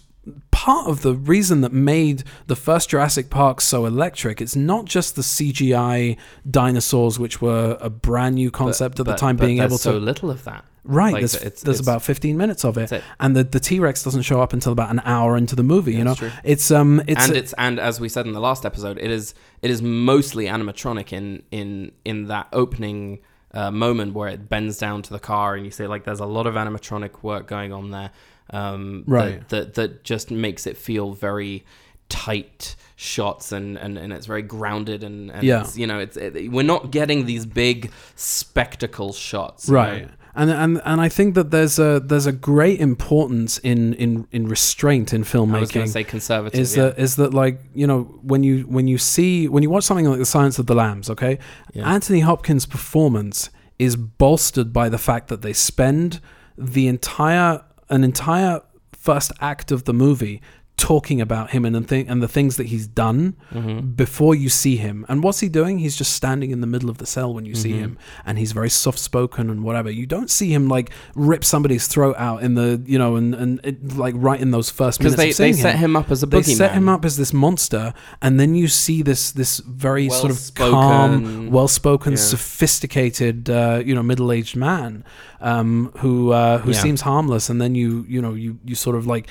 part of the reason that made the first Jurassic Park so electric. It's not just the CGI dinosaurs, which were a brand new concept at the But- time, but being able so to so little of that. Right, Like, there's, it's- there's it's- about 15 minutes of it, it. and the, the T Rex doesn't show up until about an hour into the movie. you know, it's um, it's and it's and as we said in the last episode, it is it is mostly animatronic in in in that opening uh, moment where it bends down to the car and you see like there's a lot of animatronic work going on there. Um, Right. That, that that just makes it feel very tight shots and, and, and it's very grounded and, and Yeah. it's, you know it's it, we're not getting these big spectacle shots right. And, and and I think that there's a there's a great importance in in, in restraint in filmmaking I was going to say conservative is yeah. that is that like you know when you when you see when you watch something like The Silence of the Lambs, okay, Yeah. Anthony Hopkins' performance is bolstered by the fact that they spend the entire an entire first act of the movie talking about him and the thing and the things that he's done Mm-hmm. before you see him. And what's he doing? He's just standing in the middle of the cell when you see Mm-hmm. him, and he's very soft spoken and whatever. You don't see him like rip somebody's throat out in the you know and and it, like right in those first because minutes. they, of they set him up as a they set him up as this monster, and then you see this this very sort of calm, well-spoken, Yeah. sophisticated, uh, you know, middle-aged man um, who uh, who Yeah. seems harmless, and then you you know you you sort of like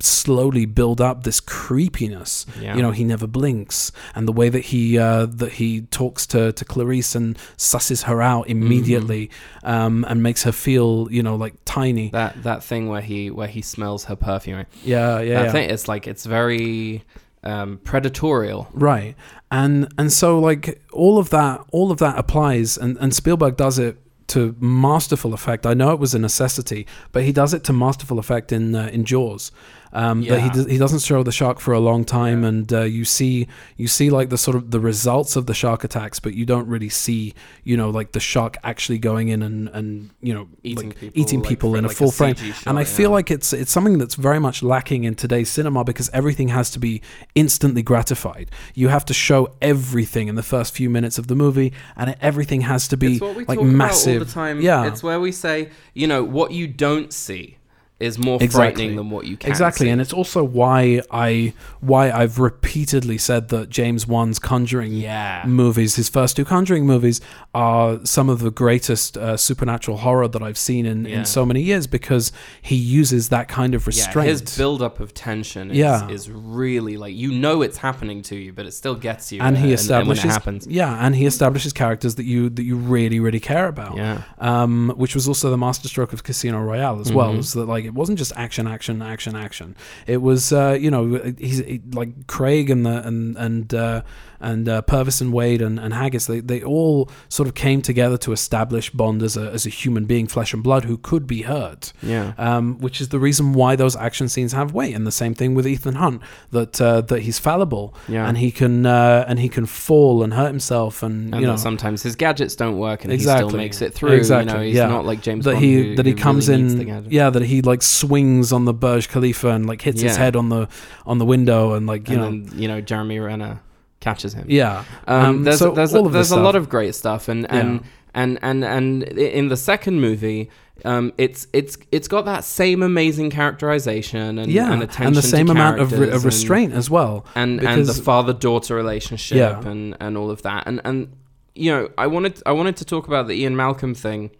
slowly build up this creepiness. Yeah. You know, he never blinks, and the way that he uh, that he talks to to Clarice and susses her out immediately, um, and makes her feel you know like tiny. that that thing where he where he smells her perfume Yeah, yeah. I yeah. think it's like it's very um, predatorial. Right. And and so like all of that all of that applies and, and Spielberg does it to masterful effect. I know it was a necessity, but he does it to masterful effect in uh, in Jaws. Um, that he Yeah. does, he doesn't show the shark for a long time, and uh, you see you see like the sort of the results of the shark attacks, but you don't really see you know like the shark actually going in and and you know Eating like, people, eating people for- in a like a full frame. Shot, and I feel yeah. like it's it's something that's very much lacking in today's cinema because everything has to be instantly gratified. You have to show everything in the first few minutes of the movie, and everything has to be It's what we like massive. about all the time. Yeah, it's where we say, you know, what you don't see is more Exactly. frightening than what you can. exactly, see. and it's also why I why I've repeatedly said that James Wan's Conjuring yeah, movies, his first two Conjuring movies, are some of the greatest uh, supernatural horror that I've seen in, Yeah. in so many years because he uses that kind of yeah. restraint. His build up of tension is, Yeah. is really like you know it's happening to you, but it still gets you. and uh, he when establishes it happens. yeah, and he establishes characters that you that you really really care about. Yeah, Um, which was also the masterstroke of Casino Royale as well. Mhm. Is that like It wasn't just action, action, action, action. It was uh, you know he's he, like Craig and the and and uh, and uh, Purvis and Wade and, and Haggis. They they all sort of came together to establish Bond as a as a human being, flesh and blood, who could be hurt. Yeah. Um, which is the reason why those action scenes have weight. And the same thing with Ethan Hunt that uh, that he's fallible Yeah. and he can uh, and he can fall and hurt himself and, and you know sometimes his gadgets don't work and he still makes it through. Exactly, You know, he's yeah. not like James that Bond he who- that he comes really in yeah that he like swings on the Burj Khalifa and like hits his head on the on the window and like you and know then, you know, Jeremy Renner catches him. yeah Um, there's so there's, a, there's a lot of great stuff, and and, and and and in the second movie, um, it's it's it's got that same amazing characterization and yeah and attention and the same amount of, re- of restraint as well and and, and the father daughter relationship Yeah. and and all of that, and and you know, I wanted I wanted to talk about the Ian Malcolm thing,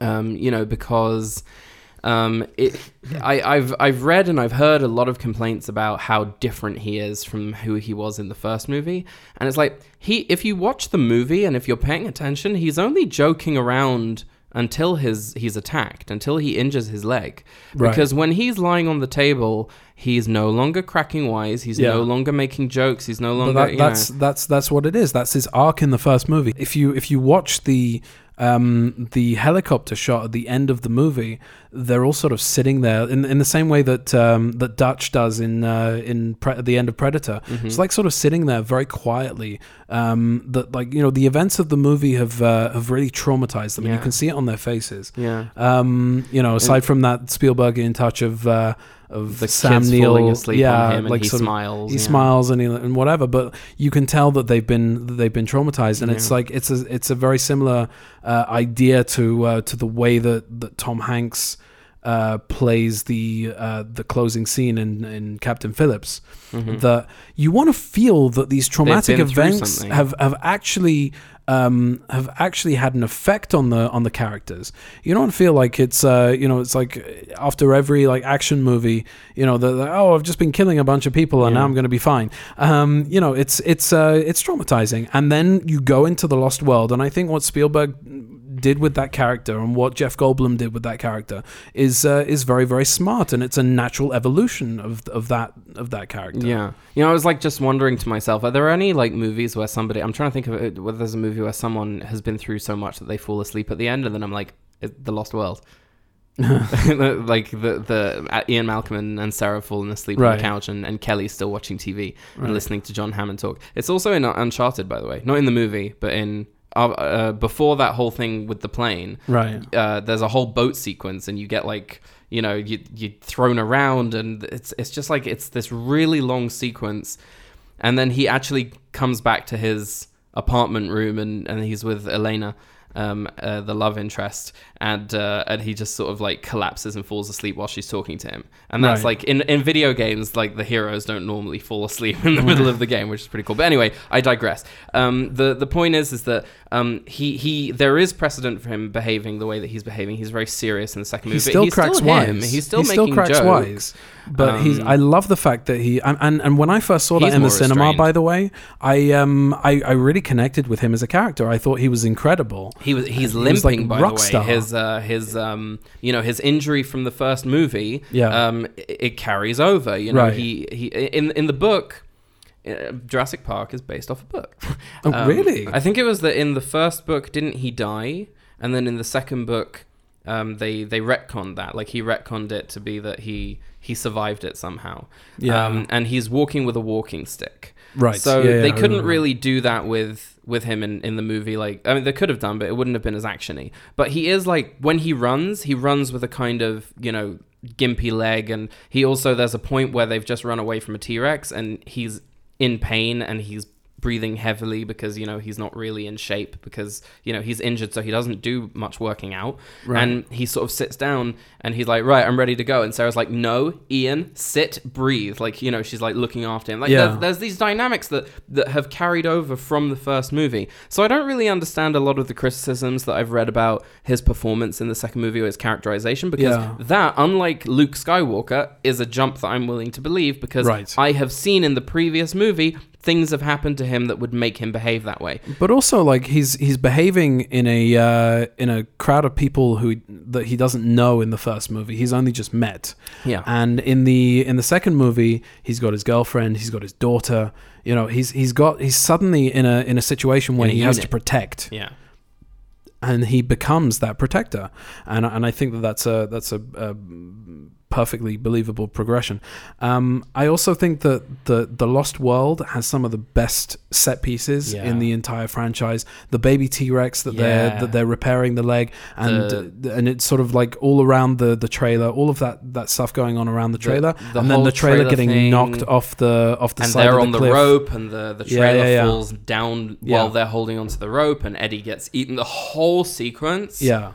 um, you know, because. Um, it, I, I've I've read and I've heard a lot of complaints about how different he is from who he was in the first movie, and it's like he if you watch the movie and if you're paying attention, he's only joking around until his he's attacked, until he injures his leg, Right. because when he's lying on the table, he's no longer cracking wise, he's Yeah. no longer making jokes, he's no longer that, that's know, that's that's what it is. That's his arc in the first movie. If you if you watch the um, the helicopter shot at the end of the movie, they're all sort of sitting there in in the same way that um, that Dutch does in uh, in pre- at the end of Predator. Mm-hmm. It's like sort of sitting there very quietly. Um, that like you know the events of the movie have uh, have really traumatized them, and you can see it on their faces. yeah. Um, you know, aside from that Spielbergian touch of uh, of The Sam kids Neill, falling asleep yeah, on him and like he of- smiles. he yeah. smiles and, he, and whatever but you can tell that they've been that they've been traumatized and it's like it's a it's a very similar uh, idea to uh, to the way that that Tom Hanks uh, plays the uh, the closing scene in in Captain Phillips Mhm. that you want to feel that these traumatic events have have actually um, have actually had an effect on the on the characters. You don't feel like it's uh, you know it's like after every like action movie, you know, they're like, oh, I've just been killing a bunch of people and Yeah. now I'm going to be fine. Um, you know, it's it's uh, it's traumatizing. And then you go into the Lost World, and I think what Spielberg did with that character and what Jeff Goldblum did with that character is uh, is very very smart, and it's a natural evolution of of that of that character. Yeah. You know, I was like just wondering to myself, are there any like movies where somebody, I'm trying to think of it, whether there's a movie where someone has been through so much that they fall asleep at the end and then I'm like, "It- The Lost World. [LAUGHS] [LAUGHS] like the the uh, Ian Malcolm and, and Sarah falling asleep on the couch and, and Kelly's still watching TV Right. and listening to John Hammond talk. It's also in Uncharted, by the way, not in the movie, but in uh, uh, before that whole thing with the plane Right. uh, there's a whole boat sequence and you get like you know you you thrown around and it's it's just like it's this really long sequence and then he actually comes back to his apartment room and and he's with Elena um uh, the love interest and uh, and he just sort of like collapses and falls asleep while she's talking to him and that's Right. like in in video games like the heroes don't normally fall asleep in the middle of the game which is pretty cool but anyway I digress um the the point is is that um he he there is precedent for him behaving the way that he's behaving he's very serious in the second movie. He still cracks still wise. him. he's still he making still cracks jokes wise. But he's. Um, I love the fact that he. And and, and when I first saw that in the cinema, restrained. by the way, I um I, I really connected with him as a character. I thought he was incredible. He was he's He was like limping by rock the way. star. His uh, his um you know his injury from the first movie Yeah. um it, it carries over. You know Right. he he in in the book. Uh, Jurassic Park is based off a book. [LAUGHS] Oh, Um, really? I think it was that in the first book, didn't he die? And then in the second book, um, they they retconned that. Like he retconned it to be that he he survived it somehow. Yeah. Um, and he's walking with a walking stick. Right. So Yeah, they couldn't really do that with with him in, in the movie. Like I mean, they could have done, but it wouldn't have been as actiony. But he is like when he runs, he runs with a kind of you know gimpy leg, and he also there's a point where they've just run away from a T Rex, and he's in pain and he's breathing heavily because you know he's not really in shape because you know he's injured so he doesn't do much working out Right. and he sort of sits down and he's like right i'm ready to go and sarah's like no ian sit breathe like you know she's like looking after him like Yeah. there's, there's these dynamics that that have carried over from the first movie so i don't really understand a lot of the criticisms that i've read about his performance in the second movie or his characterization because Yeah. that unlike luke skywalker is a jump that i'm willing to believe because Right. i have seen in the previous movie things have happened to him that would make him behave that way. But also, like he's he's behaving in a uh, in a crowd of people who that he doesn't know in the first movie. He's only just met, Yeah. and in the in the second movie, he's got his girlfriend, he's got his daughter. You know, he's he's got he's suddenly in a in a situation where a he has to protect, Yeah. and he becomes that protector. And and I think that that's a that's a, a perfectly believable progression. Um, I also think that the the Lost World has some of the best set pieces Yeah. in the entire franchise. The baby T Rex that Yeah. they're that they're repairing the leg, and and it's sort of like all around the the trailer, all of that that stuff going on around the trailer, the and then the trailer, trailer getting thing. knocked off the off the and side they're of the on the cliff. rope, and the, the trailer yeah, falls down while they're holding onto the rope, and Eddie gets eaten. The whole sequence, Yeah,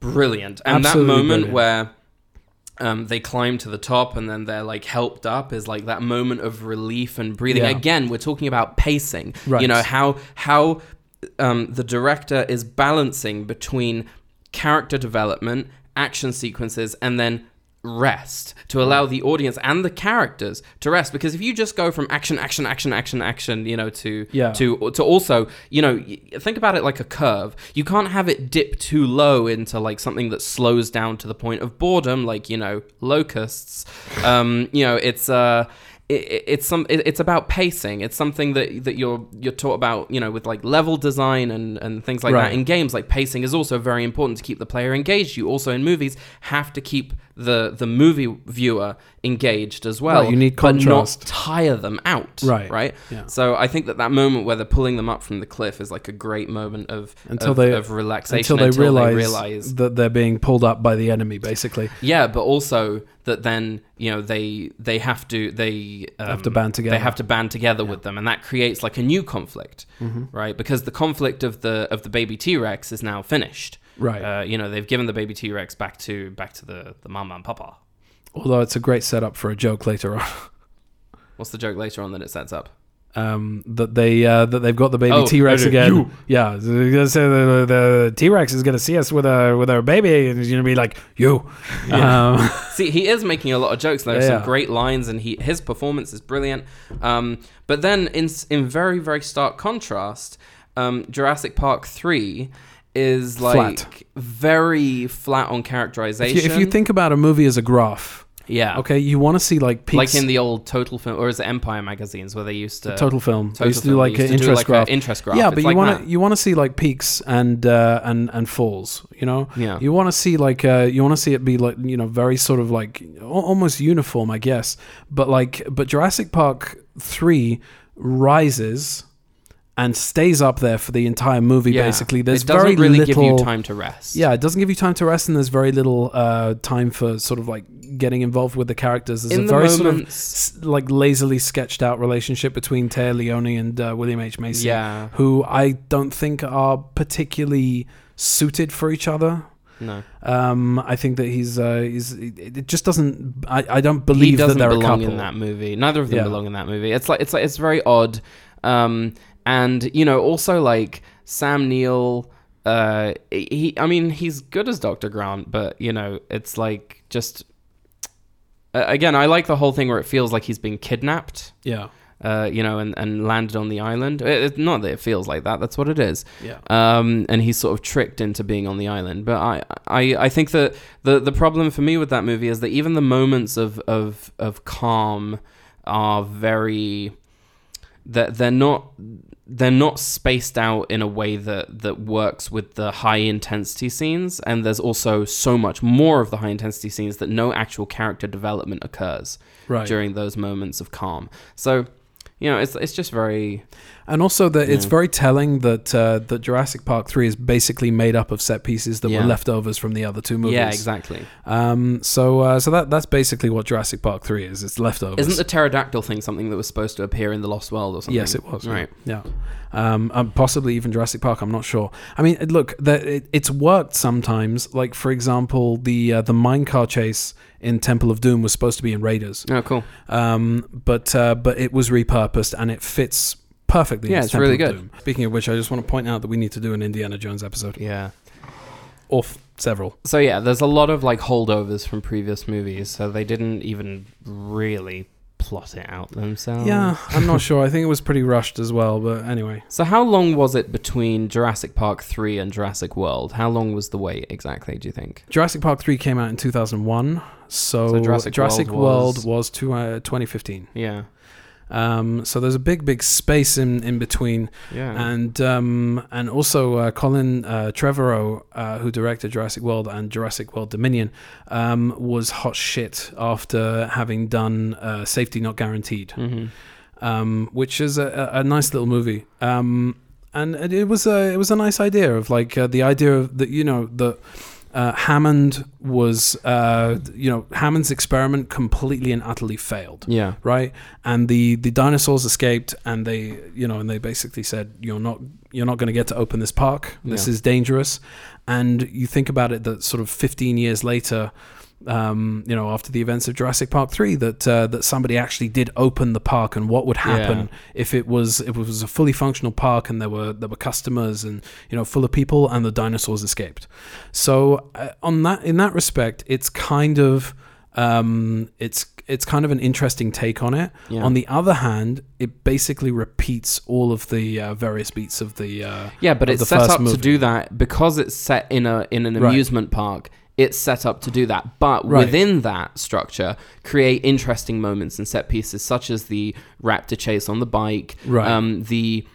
brilliant. And Absolutely that moment brilliant. where um, they climb to the top and then they're like helped up is like that moment of relief and breathing. Yeah. Again, we're talking about pacing. Right. You know how how um, the director is balancing between character development, action sequences, and then rest to allow the audience and the characters to rest. Because if you just go from action action action action action you know to Yeah. to to also you know think about it like a curve. You can't have it dip too low into like something that slows down to the point of boredom like you know locusts. Um you know it's uh it, it- it's some it, it's about pacing. It's something that that you're you're taught about you know with like level design and and things like Right. that in games. Like pacing is also very important to keep the player engaged. You also in movies have to keep the the movie viewer engaged as well Right, you need but not tire them out Right, right yeah. so I think that that moment where they're pulling them up from the cliff is like a great moment of Until of, they- of relaxation until they realize, realize that they're being pulled up by the enemy, basically. yeah, but also that then you know they they have to they um, Have to band together. They have to band together with them, and that creates like a new conflict, Mm-hmm. right? Because the conflict of the of the baby T Rex is now finished. Right. Uh, you know they've given the baby T Rex back to back to the the mama and papa. Although it's a great setup for a joke later on. [LAUGHS] What's the joke later on that it sets up? um, that they uh, that they've got the baby Oh, T Rex again. you. Yeah, they're the, the T Rex is gonna see us with a with our baby, and he's gonna be like, "You." Um, [LAUGHS] See, he is making a lot of jokes. There are Yeah, some yeah. great lines, and he his performance is brilliant. Um, but then, in in very very stark contrast, um, Jurassic Park three is like Flat. very flat on if, characterization. you, if you think about a movie as a graph, yeah, okay, you want to see like peaks. like in the old Total Film or is it Empire magazines where they used to total film. They Total used to do like an used to do interest like a graph. interest graph. Yeah, It's but you want to you want to see like peaks and uh, and and falls. You know, Yeah. You want to see like uh, you want to see it be like you know very sort of like almost uniform, I guess. But like but Jurassic Park three rises and stays up there for the entire movie. Yeah. Basically, there's it doesn't very really little. give you time to rest. Yeah, it doesn't give you time to rest, and there's very little uh, time for sort of like getting involved with the characters. There's in a the very sort of like lazily sketched out relationship between Téa Leoni and uh, William H Macy yeah, who I don't think are particularly suited for each other. no, Um, I think that he's uh, he's it just doesn't. I, I don't believe that doesn't they're a belong couple. in that movie. Neither of them Yeah. belong in that movie. It's like it's like it's very odd. Um, and you know, also like Sam Neill. Uh, he, I mean, he's good as Doctor Grant, but you know, it's like just. Uh, again, I like the whole thing where it feels like he's been kidnapped. Yeah, Uh, you know, and, and landed on the island. It, it- not that it feels like that. That's what it is. yeah, um, and he's sort of tricked into being on the island. But I, I, I think that the the problem for me with that movie is that even the moments of of of calm are very that they're not they're not spaced out in a way that that works with the high intensity scenes and there's also so much more of the high intensity scenes that no actual character development occurs right. during those moments of calm so you know it's it's just very And also that it's Yeah. very telling that uh, that Jurassic Park three is basically made up of set pieces that Yeah. were leftovers from the other two movies. yeah exactly Um. So uh, so that that's basically what Jurassic Park three is. It's leftovers. Isn't the pterodactyl thing something that was supposed to appear in the Lost World or something? Yes, it was. Right. Yeah. Um, um, possibly even Jurassic Park. I'm not sure. I mean, look, the, it, it's worked sometimes. Like for example, the uh, the minecart chase in Temple of Doom was supposed to be in Raiders, Oh, cool. um, but uh, but it was repurposed and it fits perfectly. Yeah, it's Temple really good. Doom. Speaking of which, I just want to point out that we need to do an Indiana Jones episode, Yeah. or f- several. So yeah, there's a lot of like holdovers from previous movies, so they didn't even really plot it out themselves. Yeah, I'm not sure. I think it was pretty rushed as well. But anyway, So how long was it between Jurassic Park 3 and Jurassic World? How long was the wait exactly, do you think? Jurassic Park 3 came out in 2001. So, So Jurassic Jurassic, World World, was- was, to, uh, 2015. Yeah. Um, so there's a big, big space in, in between. Yeah. And um, and also uh, Colin uh, Trevorrow, uh, who directed Jurassic World and Jurassic World Dominion, um, was hot shit after having done uh, Safety Not Guaranteed, hmm um, which is a, a nice little movie. Um, and it it was a it was a nice idea of like uh, the idea of that you know the. Uh, Hammond was, uh, you know, Hammond's experiment completely and utterly failed Yeah. right? And the the dinosaurs escaped, and they, you know, and they basically said, "You're not, you're not going to get to open this park. This Yeah. is dangerous." And you think about it, that sort of 15 years later, um, you know, after the events of Jurassic Park three, that uh, that somebody actually did open the park, and what would happen Yeah. if it was if it was a fully functional park and there were there were customers and you know full of people, and the dinosaurs escaped. So uh, on that in that respect, it's kind of um, it's it's kind of an interesting take on it. Yeah. On the other hand, it basically repeats all of the uh, various beats of the uh, Yeah, but it's set up to do that because it's set in a in an Right. amusement park. It's set up to do that, but Right. within that structure, create interesting moments and set pieces, such as the raptor chase on the bike, Right. um, the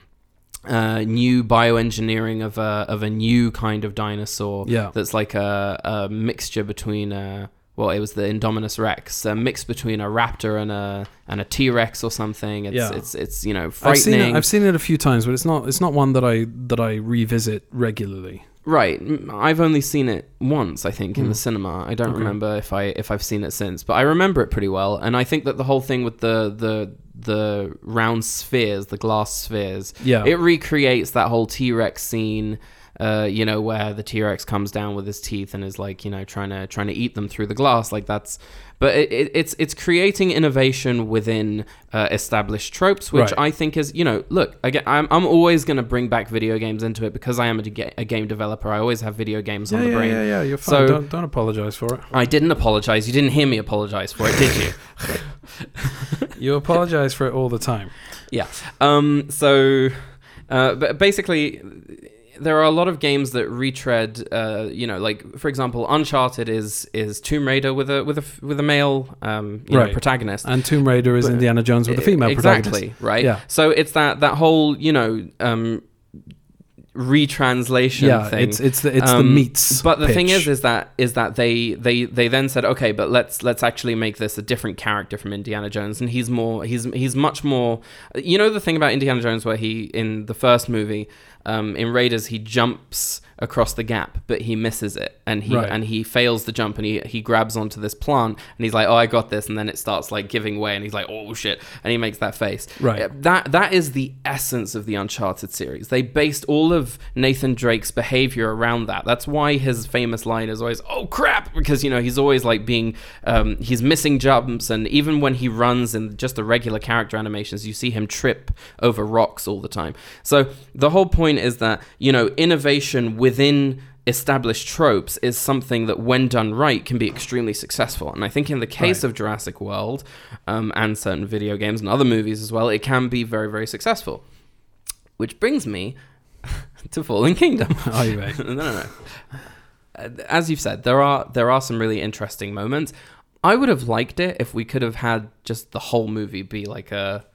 uh, new bioengineering of a of a new kind of dinosaur. Yeah. that's like a, a mixture between a well, it was the Indominus Rex, a mix between a raptor and a and a T Rex or something. It's Yeah. it's it's you know frightening. I've seen it. I've seen it a few times, but it's not it's not one that I that I revisit regularly. Right. I've only seen it once, I think, in Hmm. the cinema. I don't Okay. remember if I if I've seen it since, but I remember it pretty well. And I think that the whole thing with the the the round spheres, the glass spheres, Yeah. it recreates that whole T Rex scene. Uh, you know where the T Rex comes down with his teeth and is like you know trying to trying to eat them through the glass like that's, but it, it, it's it's creating innovation within uh, established tropes, which Right. I think is you know look again I'm I'm always gonna bring back video games into it because I am a, ga- a game developer. I always have video games yeah, on the yeah, brain. yeah, yeah. You're fine. So- don't don't apologize for it. I didn't apologize. You didn't hear me apologize for it, did you? [LAUGHS] You apologize for it all the time. Yeah. Um, so, uh, but basically, there are a lot of games that retread. Uh, you know, like for example, Uncharted is is Tomb Raider with a with a with a male um, you know, protagonist. And Tomb Raider is But- Indiana Jones with a female exactly protagonist. right. Yeah. So it's that that whole you know um, retranslation Yeah, thing. it's it's the it's the Um, meats. But the thing is, is that is that they they they then said, okay, but let's let's actually make this a different character from Indiana Jones, and he's more he's he's much more. You know the thing about Indiana Jones, where he in the first movie, um, in Raiders, he jumps across the gap, but he misses it, and he Right. and he fails the jump, and he he grabs onto this plant, and he's like, oh, I got this, and then it starts like giving way, and he's like, oh shit, and he makes that face. Right. Uh, That that is the essence of the Uncharted series. They based all of Nathan Drake's behavior around that. That's why his famous line is always "Oh crap!" because you know he's always like being um, he's missing jumps, and even when he runs in just the regular character animations, you see him trip over rocks all the time. So the whole point is that you know innovation within established tropes is something that when done right can be extremely successful and i think in the case Right. of jurassic world um, and certain video games and other movies as well it can be very very successful which brings me [LAUGHS] to fallen kingdom [LAUGHS] Oh, you may. [LAUGHS] no, no, no. Uh, As you've said, there are there are some really interesting moments. I would have liked it if we could have had just the whole movie be like a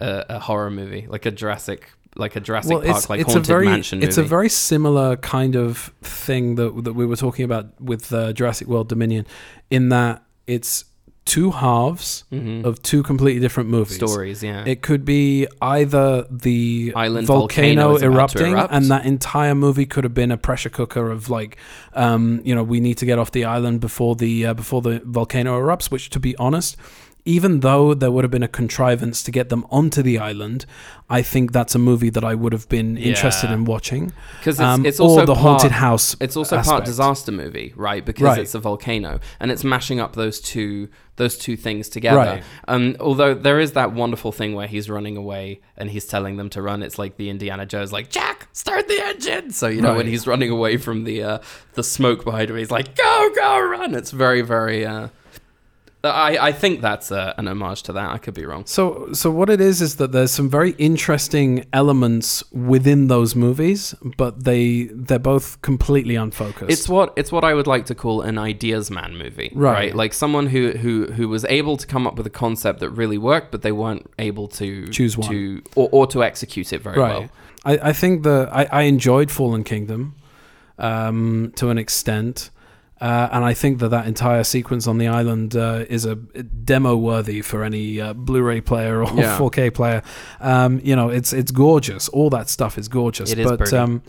a, a horror movie, like a Jurassic like a Jurassic Park, like haunted very mansion movie. it's a very similar kind of thing that that we were talking about with uh, Jurassic World Dominion, in that it's two halves Mhm. of two completely different movies. stories. Yeah, It could be either the Island volcano, volcano is about to erupting, erupt. and that entire movie could have been a pressure cooker of like, um, you know, we need to get off the island before the uh, before the volcano erupts. Which, to be honest, even though there would have been a contrivance to get them onto the island, I think that's a movie that I would have been interested Yeah. in watching. because it's, Um, it's also or the part, haunted house. It's also part disaster movie, right? Because Right. it's a volcano and it's mashing up those two those two things together. Right. Um, although there is that wonderful thing where he's running away and he's telling them to run. It's like the Indiana Jones, like Jack, start the engine. So you know when he's running away from the uh, the smoke behind him, he's like, go, go, run. It's very, very. Uh, I, I think that's a, an homage to that. I could be wrong. So, so what it is is that there's some very interesting elements within those movies, but they they're both completely unfocused. It's what it's what I would like to call an ideas man movie, Right. Like someone who who who was able to come up with a concept that really worked, but they weren't able to Choose one. to or, or to execute it very right. well. I, I think the I, I enjoyed Fallen Kingdom um, to an extent. Uh, and I think that that entire sequence on the island uh, is a demo worthy for any uh, Blu-ray player or Yeah. 4K player. Um, you know, it's it's gorgeous. All that stuff is gorgeous. It is but um,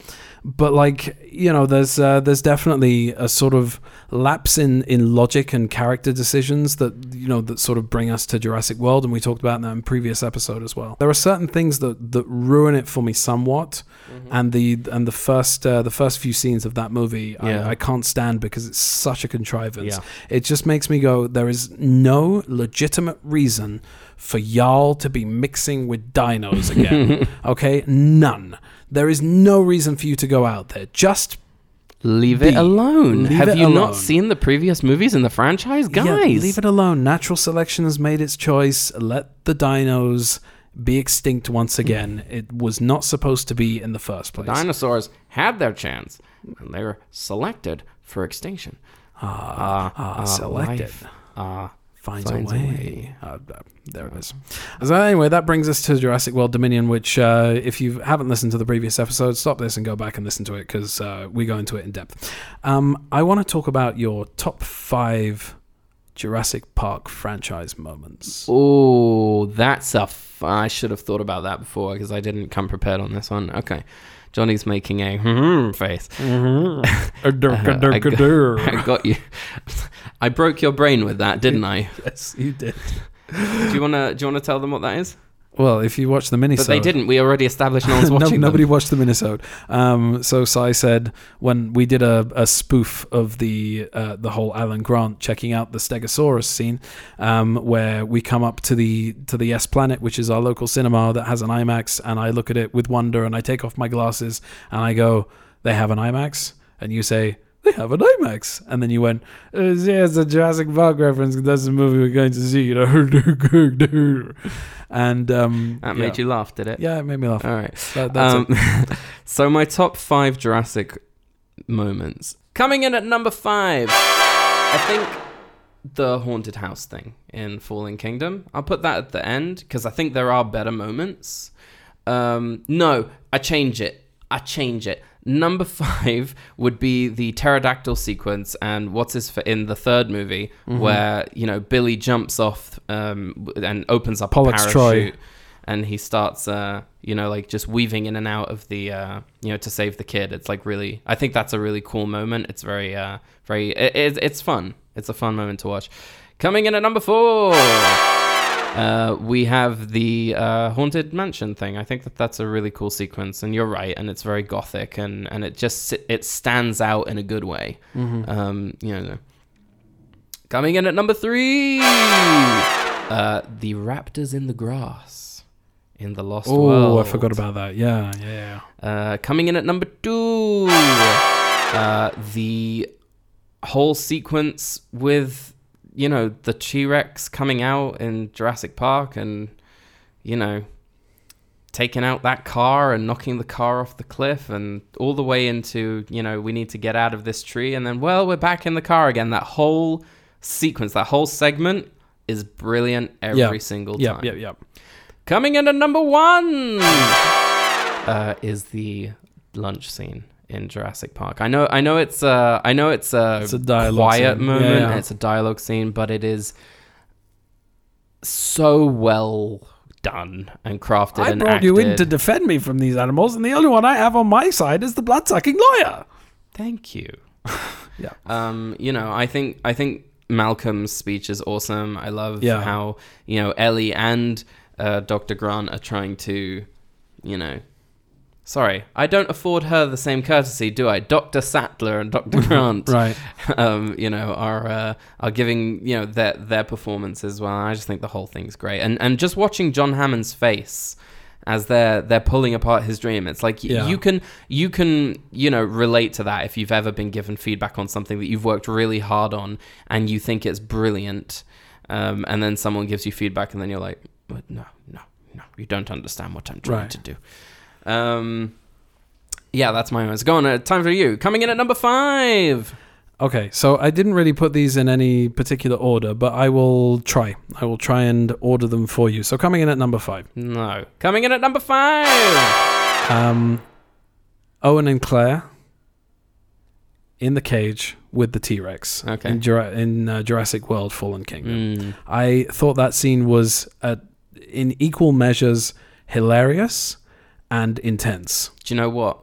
but like you know, there's uh, there's definitely a sort of lapse in in logic and character decisions that you know that sort of bring us to Jurassic World, and we talked about that in previous episode as well. There are certain things that that ruin it for me somewhat, Mm-hmm. and the and the first uh, the first few scenes of that movie Yeah. I, I can't stand because it's such a contrivance. Yeah. It just makes me go. There is no legitimate reason for y'all to be mixing with dinos again. [LAUGHS] okay, none. There is no reason for you to go out there. Just Leave Be- it alone. leave Have it you alone. not seen the previous movies in the franchise, guys? Yeah, leave it alone. Natural selection has made its choice. Let the dinos be extinct once again. It was not supposed to be in the first place. Dinosaurs had their chance, and they were selected for extinction. ah, ah, uh, selected. life, uh, finds, finds a a way. way. Uh, uh, there it is. So anyway, that brings us to Jurassic World Dominion, which uh, if you haven't listened to the previous episode, stop this and go back and listen to it because uh, we go into it in depth. Um, I want to talk about your top five Jurassic Park franchise moments. Oh, that's a. F- I should have thought about that before because I didn't come prepared on this one. Okay. Johnny's making a [LAUGHS] hmm face. [LAUGHS] [LAUGHS] I got you. I broke your brain with that, didn't I? [LAUGHS] yes, you did. [LAUGHS] Do you wanna do you wanna tell them what that is? Well, if you watch the mini, But they didn't. We already established no one's [LAUGHS] no, nobody them. watched the minisode. Um, so Sai said when we did a, a spoof of the uh, the whole Alan Grant checking out the Stegosaurus scene, um, where we come up to the to the S Planet, which is our local cinema that has an IMAX, and I look at it with wonder, and I take off my glasses, and I go, "They have an IMAX," and you say. They have an IMAX, and then you went. Uh, yeah, it's a Jurassic Park reference. That's the movie we're going to see. You [LAUGHS] know, and um, That yeah. made you laugh, did it? Yeah, it made me laugh. All right. That, Um, [LAUGHS] so my top five Jurassic moments coming in at number five. I think the haunted house thing in Fallen Kingdom. I'll put that at the end because I think there are better moments. Um, no, I change it. I change it. Number [LAUGHS] five would be the pterodactyl sequence, and what's his for in the third movie Mm-hmm. where you know Billy jumps off um, and opens up a Troy. parachute, and he starts, uh, you know, like just weaving in and out of the, uh, you know, to save the kid. It's like really, I think that's a really cool moment. It's very, uh, very, it, it's it's fun. It's a fun moment to watch. Coming in at number four. Uh, we have the uh, haunted mansion thing. I think that that's a really cool sequence, and you're right, and it's very gothic, and and it just it stands out in a good way. Mm-hmm. Um, you know, coming in at number three, uh, the raptors in the grass in the Lost Oh, World. Oh, I forgot about that. Yeah, yeah, yeah. Uh, coming in at number two, uh, the whole sequence with you know the T Rex coming out in Jurassic Park and you know taking out that car and knocking the car off the cliff and all the way into you know we need to get out of this tree and then well we're back in the car again. That whole sequence, that whole segment is brilliant every Yeah. single Yep, time. yep, yep. Coming in at number one uh, is the lunch scene in Jurassic Park. I know, I know it's, uh, I know it's a, It's a dialogue quiet scene. moment. Yeah, yeah. and It's a dialogue scene, but it is so well done and crafted. I and brought you in to defend me from these animals, and the only one I have on my side is the blood-sucking lawyer. Thank you. [LAUGHS] Yeah. Um, you know, I think I think Malcolm's speech is awesome. I love Yeah. how you know Ellie and uh, Dr. Grant are trying to, you know. Sorry, I don't afford her the same courtesy, do I? Dr. Sattler and Dr. [LAUGHS] Grant, Right. [LAUGHS] um, you know, are uh, are giving you know their their performance as well. I just think the whole thing's great, and and just watching John Hammond's face as they're they're pulling apart his dream, it's like Yeah. you can you can you know relate to that if you've ever been given feedback on something that you've worked really hard on and you think it's brilliant. um, and then someone gives you feedback, and then you're like, "But no, no, no, you don't understand what I'm trying Right. to do. Um, yeah, that's my answer. Go on, uh, time for you. Coming in at number five. Okay, so I didn't really put these in any particular order, but I will try. I will try and order them for you. So coming in at number five, No. Coming in at number five. um, Owen and Claire in the cage with the T Rex Okay. in, Jura- in uh, Jurassic World: Fallen Kingdom. Mm. I thought that scene was in equal measures hilarious and intense. Do you know what?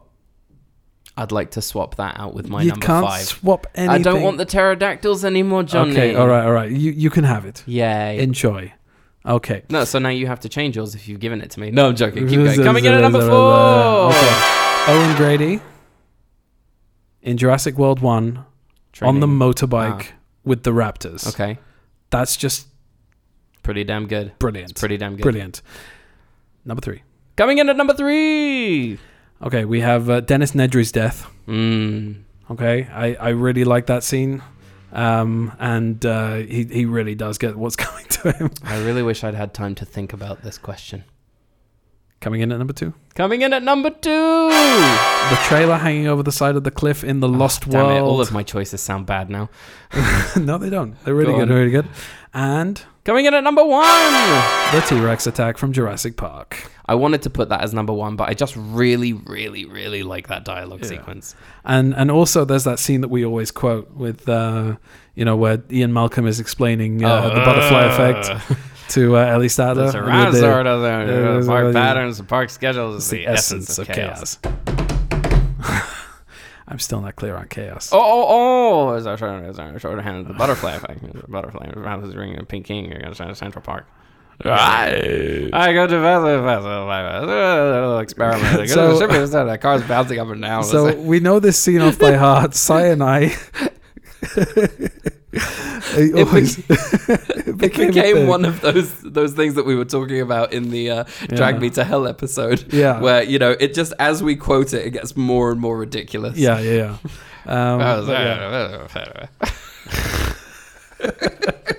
I'd like to swap that out with my you number can't five. swap anything. I don't want the pterodactyls anymore, Johnny. Okay, all right, all right. You you can have it. Yay. Enjoy. Okay. no, so now you have to change yours if you've given it to me. No, I'm joking. Keep going. Coming in at number [LAUGHS] four. Okay. Owen Grady in Jurassic World One on the motorbike Ah. with the Raptors. Okay. That's just Pretty damn good. brilliant. Pretty damn good. Brilliant. Number three. Coming in at number three. Okay, we have uh, Dennis Nedry's death. Mm. Okay, I, I really like that scene. Um, and uh, he, he really does get what's [LAUGHS] coming to him. I really wish I'd had time to think about this question. Coming in at number two. Coming in at number two. The trailer hanging over the side of the cliff in the Lost Damn World. it, all of my choices sound bad now. [LAUGHS] no, they don't. They're really Go good, on. really good. And Coming in at number one. the T Rex attack from Jurassic Park. I wanted to put that as number one, but I just really, really, really like that dialogue Yeah. sequence. And and also there's that scene that we always quote with uh, you know where Ian Malcolm is explaining uh, the butterfly effect [LAUGHS] to uh. The with the- surround of the uh, park uh, patterns, the park schedules, is the essence of chaos. [LAUGHS] I'm still not clear on chaos. Oh, oh, oh! Is our short, is our short hand the butterfly effect? [LAUGHS] The butterfly around the ring of Peking. You're going to Central Park. Right. I go to Vessel, Vessel, experiment. I So- the ship, the car's bouncing up and down. [LAUGHS] So we know this scene off by heart. Cy and I. it always- [LAUGHS] it it became a became one of those those things that we were talking about in the uh, Drag Yeah. Me to Hell episode. Yeah. Where, you know, it just, as we quote it, it gets more and more ridiculous. Yeah, yeah, yeah. Um, [LAUGHS] yeah. [LAUGHS]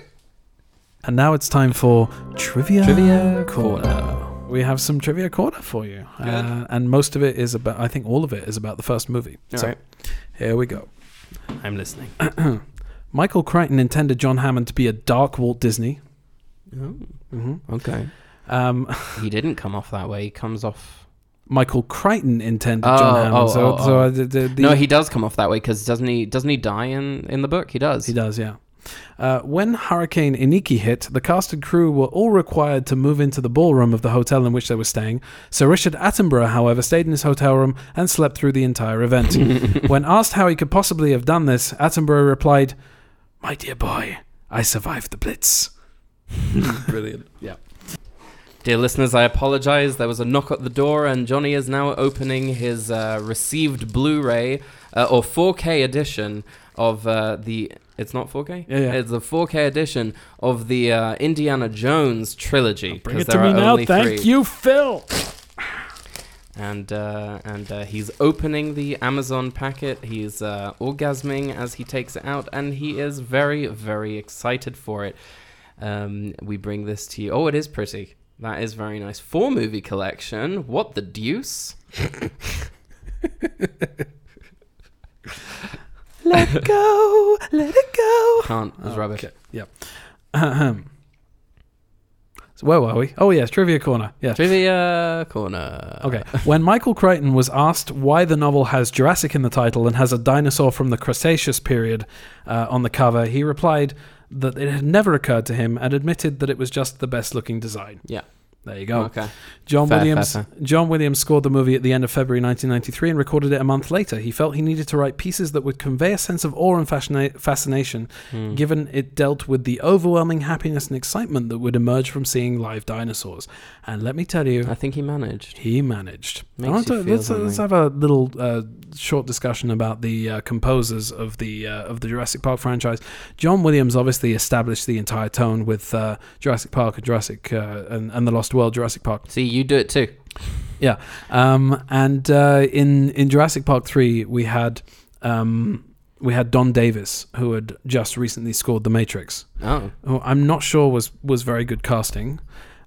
And now it's time for trivia, Trivia corner. We have some trivia corner for you, uh, and most of it is about. I think all of it is about the first movie. All so right. here we go. I'm listening. [CLEARS THROAT] Michael Crichton intended John Hammond to be a dark Walt Disney. Oh, hmm okay. Um, He didn't come off that way. He comes off. Michael Crichton intended Oh, John Hammond. oh, so, oh, so oh. uh, the, the, the- no, he does come off that way because doesn't he? Doesn't he die in in the book? He does. He does, yeah. Uh, when Hurricane Iniki hit, the cast and crew were all required to move into the ballroom of the hotel in which they were staying. Sir Richard Attenborough, however, stayed in his hotel room and slept through the entire event. [LAUGHS] when asked how he could possibly have done this, Attenborough replied, My dear boy, I survived the Blitz. [LAUGHS] Brilliant. Yeah. Dear listeners, I apologize. There was a knock at the door, and Johnny is now opening his uh, received Blu-ray uh, or 4K edition of uh, the. It's not 4K. Yeah, yeah. It's the 4K edition of the uh, Indiana Jones trilogy. Bring 'cause it to me now. Thank three. you, Phil. And uh, and uh, he's opening the Amazon packet. He's uh, orgasming as he takes it out, and he is very, very excited for it. Um, we bring this to you. Oh, it is pretty. That is very nice. Four movie collection. What the deuce? Let it go, let it go. Can't. It's rubbish. Okay, yeah. [CLEARS THROAT] So where were we? Oh, yes, Trivia Corner. Yeah. Trivia corner. Okay. when Michael Crichton was asked why the novel has Jurassic in the title and has a dinosaur from the Cretaceous period uh, on the cover, he replied that it had never occurred to him and admitted that it was just the best looking design. Yeah. There you go. Okay. John Fair, Williams fair, John Williams scored the movie at the end of February 1993 and recorded it a month later. He felt he needed to write pieces that would convey a sense of awe and fascina- fascination, Hmm. given it dealt with the overwhelming happiness and excitement that would emerge from seeing live dinosaurs. And let me tell you, I think he managed. he managed. Makes I want you to, feel let's, uh, let's have a little uh, short discussion about the uh, composers of the uh, of the Jurassic Park franchise. John Williams obviously established the entire tone with uh, Jurassic Park and Jurassic uh, and, and the Lost World, Jurassic Park. See, you do it too. Yeah, um, and uh, in in Jurassic Park three, we had um, we had Don Davis, who had just recently scored The Matrix. Oh, Who I'm not sure was was very good casting.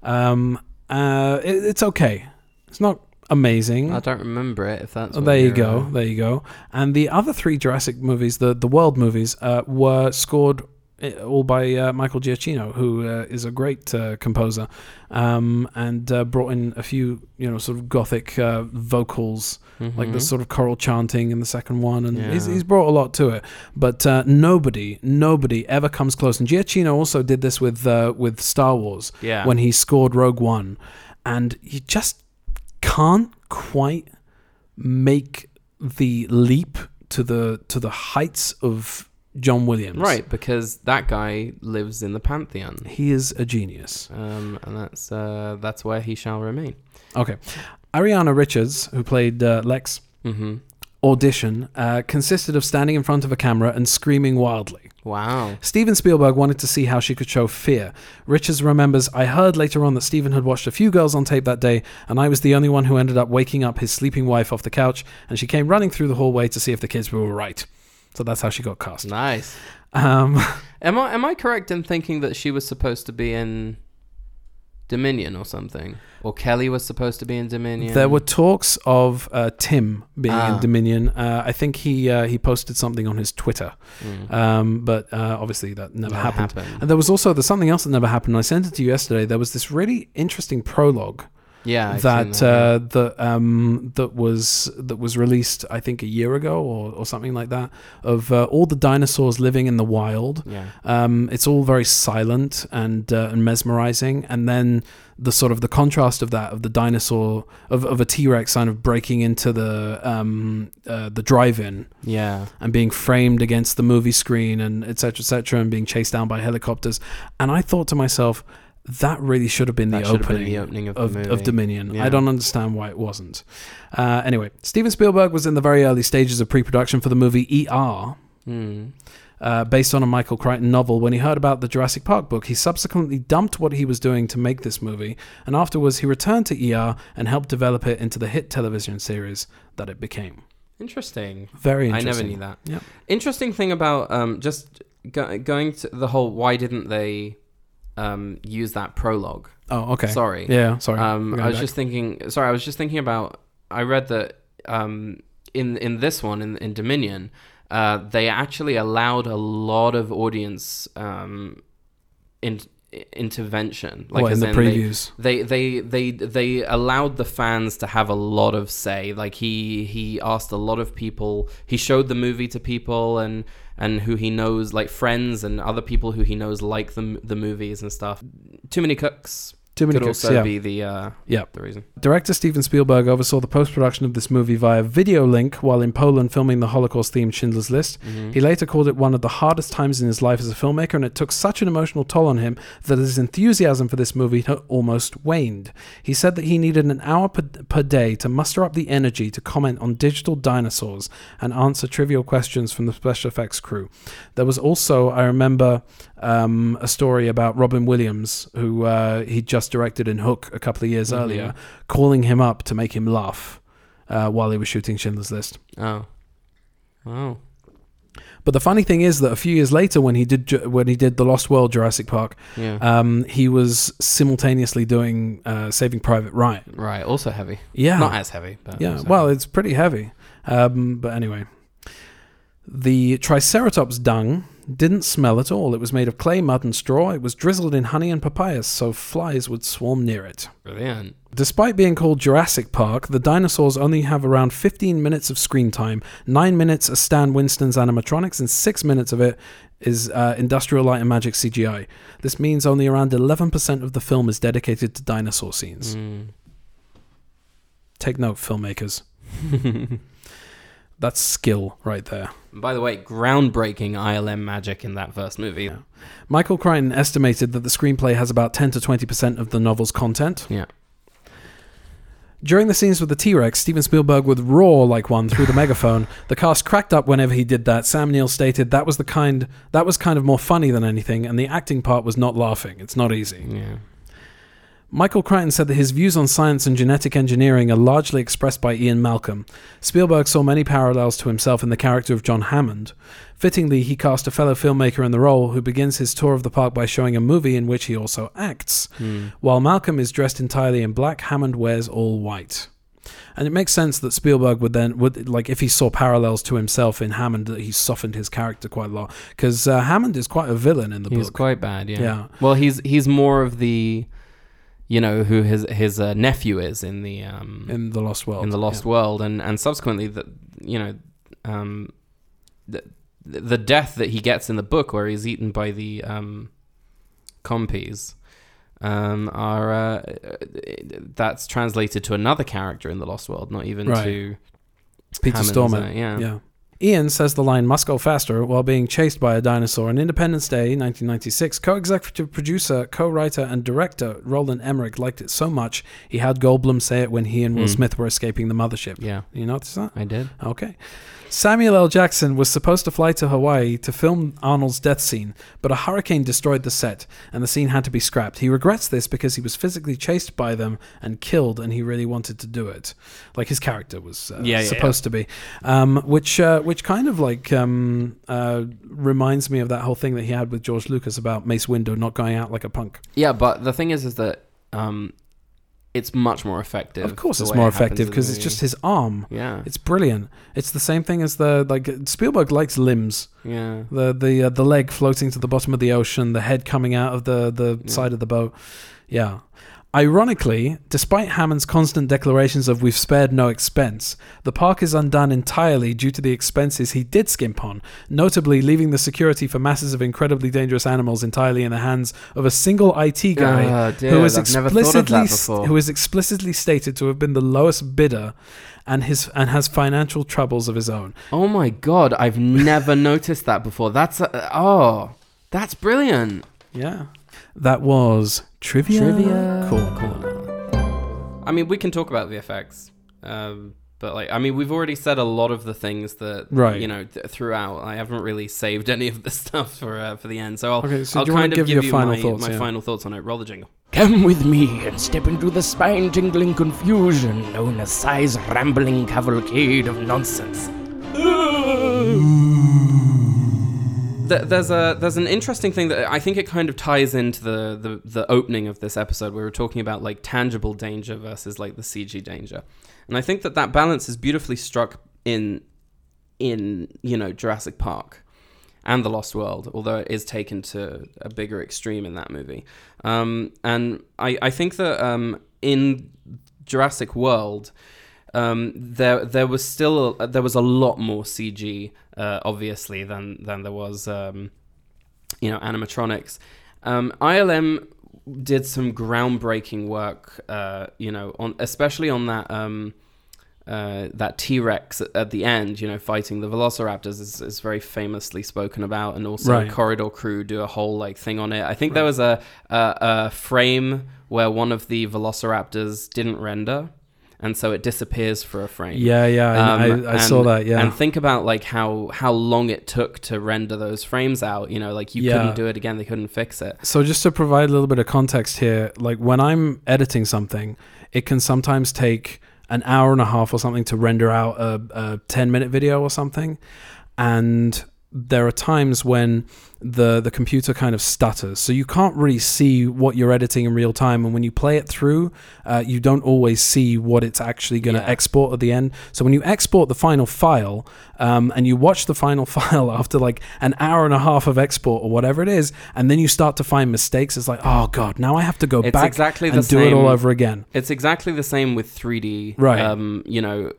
Um, uh, it, it's okay. It's not amazing. I don't remember it. If that's Oh, there you go. uh, There you go. And the other three Jurassic movies, the the world movies, uh, were scored all by uh, Michael Giacchino, who uh, is a great uh, composer, um, and uh, brought in a few, you know, sort of gothic uh, vocals, like the mhm. sort of choral chanting in the second one, and he's, Yeah. he's brought a lot to it. But uh, nobody, nobody ever comes close. And Giacchino also did this with uh, with Star Wars yeah. when he scored Rogue One, and you just can't quite make the leap to the to the heights of John Williams. right because that guy lives in the pantheon, He is a genius. um, and that's uh, that's where he shall remain. Okay. Ariana Richards, who played uh, Lex, hmm audition uh, consisted of standing in front of a camera and screaming wildly. Wow. Steven Spielberg wanted to see how she could show fear. Richards remembers, I heard later on that Steven had watched a few girls on tape that day, and I was the only one who ended up waking up his sleeping wife off the couch, and she came running through the hallway to see if the kids were all right. So that's how she got cast. Nice. Um, [LAUGHS] Am I am I correct in thinking that she was supposed to be in Dominion or something, or Kelly was supposed to be in Dominion? There were talks of uh, Tim being Ah. in Dominion. Uh, I think he uh, he posted something on his Twitter, Mm. um, but uh, obviously that never Never happened. happened. And there was also there's something else that never happened. I sent it to you yesterday. There was this really interesting prologue Yeah, that seen uh, that um, that was that was released I think a year ago or, or something like that of uh, all the dinosaurs living in the wild. yeah. Um, it's all very silent and uh, and mesmerizing, and then the sort of the contrast of that of the dinosaur of, of a T Rex kind of breaking into the um, uh, the drive-in yeah, and being framed against the movie screen and etc cetera, and being chased down by helicopters. And I thought to myself, that really should have been the should have been opening, the opening of of, movie. of Dominion. Yeah. I don't understand why it wasn't. Uh, anyway, Steven Spielberg was in the very early stages of pre-production for the movie ER. Mm. Uh, based on a Michael Crichton novel. When he heard about the Jurassic Park book, he subsequently dumped what he was doing to make this movie, and afterwards he returned to ER and helped develop it into the hit television series that it became. Interesting. Very interesting. I never knew that. Yep. Interesting thing about um, just go- going to the whole why didn't they um, use that prologue? Oh, okay. Sorry. Yeah, sorry. Um, I was back. just thinking. Sorry, I was just thinking about. I read that um, in in this one in in Dominion, uh, they actually allowed a lot of audience um, in, intervention. What, in the in they- previews. they they they they allowed the fans to have a lot of say like he he asked a lot of people he showed the movie to people and and who he knows like friends and other people who he knows like the the movies and stuff too many cooks Too many could cooks, also yeah. be the uh Yeah. the reason Director Steven Spielberg oversaw the post production of this movie via video link while in Poland filming the Holocaust themed Schindler's List. Mm-hmm. He later called it one of the hardest times in his life as a filmmaker, and it took such an emotional toll on him that his enthusiasm for this movie had almost waned. He said that he needed an hour per, per day to muster up the energy to comment on digital dinosaurs and answer trivial questions from the special effects crew. There was also, I remember, um, a story about Robin Williams, who uh, he just directed in Hook a couple of years Mhm. earlier, calling him up to make him laugh uh, while he was shooting Schindler's List. oh oh But the funny thing is that a few years later, when he did when he did the Lost World Jurassic Park, yeah um, he was simultaneously doing uh, Saving Private Ryan. right also heavy Yeah, not as heavy but yeah. Well, heavy. it's pretty heavy. Um, but anyway, the Triceratops dung didn't smell at all. It was made of clay, mud, and straw. It was drizzled in honey and papayas, so flies would swarm near it. brilliant Despite being called Jurassic Park, the dinosaurs only have around 15 minutes of screen time. Nine minutes are Stan Winston's animatronics, and six minutes of it is uh, Industrial Light and Magic CGI. This means only around 11% of the film is dedicated to dinosaur scenes. Mm. Take note, filmmakers. [LAUGHS] That's skill right there. by the way groundbreaking ILM magic in that first movie Yeah. Michael Crichton estimated that the screenplay has about 10 to 20% of the novel's content. yeah During the scenes with the T Rex, Steven Spielberg would roar like one through the [LAUGHS] megaphone. The cast cracked up whenever he did that. Sam Neill stated that was the kind that was kind of more funny than anything, and the acting part was not laughing. It's not easy. yeah Michael Crichton said that his views on science and genetic engineering are largely expressed by Ian Malcolm. Spielberg saw many parallels to himself in the character of John Hammond. Fittingly, he cast a fellow filmmaker in the role who begins his tour of the park by showing a movie in which he also acts. Hmm. While Malcolm is dressed entirely in black, Hammond wears all white. And it makes sense that Spielberg would then would like if he saw parallels to himself in Hammond that he softened his character quite a lot because uh, Hammond is quite a villain in the He's book. He's quite bad, yeah. Yeah. Well, he's he's more of the, you know, who his his uh, nephew is in the um in the Lost World. in the Lost yeah. World, and and subsequently that you know, um, the the death that he gets in the book where he's eaten by the um, compies. Um, are uh, that's translated to another character in the Lost World, not even Right. to Peter Hammond's, Stormare. uh, yeah. Yeah. Ian says the line must go faster while being chased by a dinosaur on Independence Day 1996. Co executive producer, co writer, and director Roland Emmerich liked it so much he had Goldblum say it when he and Will Hmm. Smith were escaping the mothership. yeah, You notice that? I did. Okay. Samuel L. Jackson was supposed to fly to Hawaii to film Arnold's death scene, but a hurricane destroyed the set, and the scene had to be scrapped. He regrets this because he was physically chased by them and killed, and he really wanted to do it, like his character was uh, Yeah, yeah, supposed to be. Um, which, uh, which kind of like um, uh, reminds me of that whole thing that he had with George Lucas about Mace Windu not going out like a punk. Yeah, but the thing is, is that um, it's much more effective. Of course, it's more effective because it's just his arm. yeah, It's brilliant. It's the same thing as the like Spielberg likes limbs. yeah. the the uh, the leg floating to the bottom of the ocean, the head coming out of the the Yeah. side of the boat. Yeah. Ironically, despite Hammond's constant declarations of we've spared no expense, the park is undone entirely due to the expenses he did skimp on, notably leaving the security for masses of incredibly dangerous animals entirely in the hands of a single IT guy Oh, dear, who is I've never thought of explicitly who is explicitly stated to have been the lowest bidder and his and has financial troubles of his own. Oh my god, I've never [LAUGHS] noticed that before. That's uh, oh, that's brilliant. Yeah. That was trivia. Trivia Corner. I mean, we can talk about the effects, um, but like, I mean, we've already said a lot of the things that Right. you know th- throughout. I haven't really saved any of the [LAUGHS] stuff for uh, for the end, so I'll Okay, so I'll do you kind of give give your you final my, thoughts, my yeah. final thoughts on it. Roll the jingle. Come with me and step into the spine tingling confusion known as Sai's rambling cavalcade of nonsense. Th- there's a there's an interesting thing that I think it kind of ties into the, the the opening of this episode. Where We were talking about like tangible danger versus like the CG danger, and I think that that balance is beautifully struck in in you know Jurassic Park and the Lost World, although it is taken to a bigger extreme in that movie. Um, and I I think that um, in Jurassic World. Um, there, there was still a, there was a lot more CG, uh, obviously, than than there was, um, you know, animatronics. Um, ILM did some groundbreaking work, uh, you know, on especially on that um, uh, that T Rex at, the end, you know, fighting the Velociraptors is, is very famously spoken about, and also Right. Corridor Crew do a whole like thing on it. I think there was a, a a frame where one of the Velociraptors didn't render, and so it disappears for a frame. Yeah, yeah, I, Um, I, I saw that. Yeah, And think about like how how long it took to render those frames out. You know, like you Yeah. couldn't do it again. They couldn't fix it. so just to provide a little bit of context here, like when I'm editing something, it can sometimes take an hour and a half or something to render out a, a 10 minute video or something, and there are times when the the computer kind of stutters, so you can't really see what you're editing in real time. And when you play it through, uh, you don't always see what it's actually going to Yeah. export at the end. So when you export the final file um, and you watch the final [LAUGHS] file after like an hour and a half of export or whatever it is, and then you start to find mistakes, it's like, oh god, now I have to go It's back exactly and do it all over again. It's exactly the same with 3D. Right. Um, you know,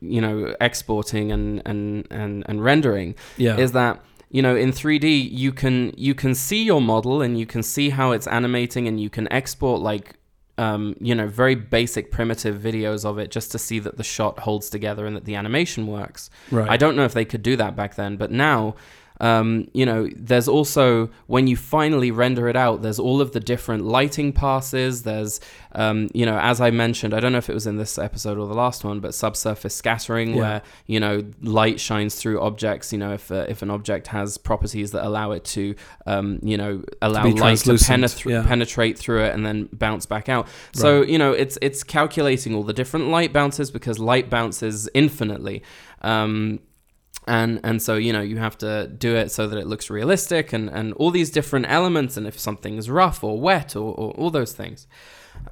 you know, exporting and and and, and rendering. Yeah, is that you know in 3D you can you can see your model and you can see how it's animating and you can export like um, you know very basic primitive videos of it just to see that the shot holds together and that the animation works. right. I don't know if they could do that back then, but now Um, you know, there's also when you finally render it out, there's all of the different lighting passes. There's, um, you know, as I mentioned, I don't know if it was in this episode or the last one, but subsurface scattering, Yeah. where you know light shines through objects. You know, if uh, if an object has properties that allow it to, um, you know, allow be light to penetra- yeah. penetrate through it and then bounce back out. So you know, it's it's calculating all the different light bounces because light bounces infinitely. Um, and and so you know you have to do it so that it looks realistic and and all these different elements and if something is rough or wet or, or all those things.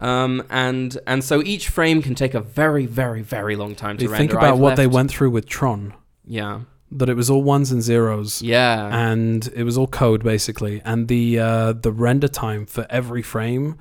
Um and and so each frame can take a very very very long time to You render. think about I've what they went through with Tron, yeah. That it was all ones and zeros. yeah. And it was all code basically. And the uh, the render time for every frame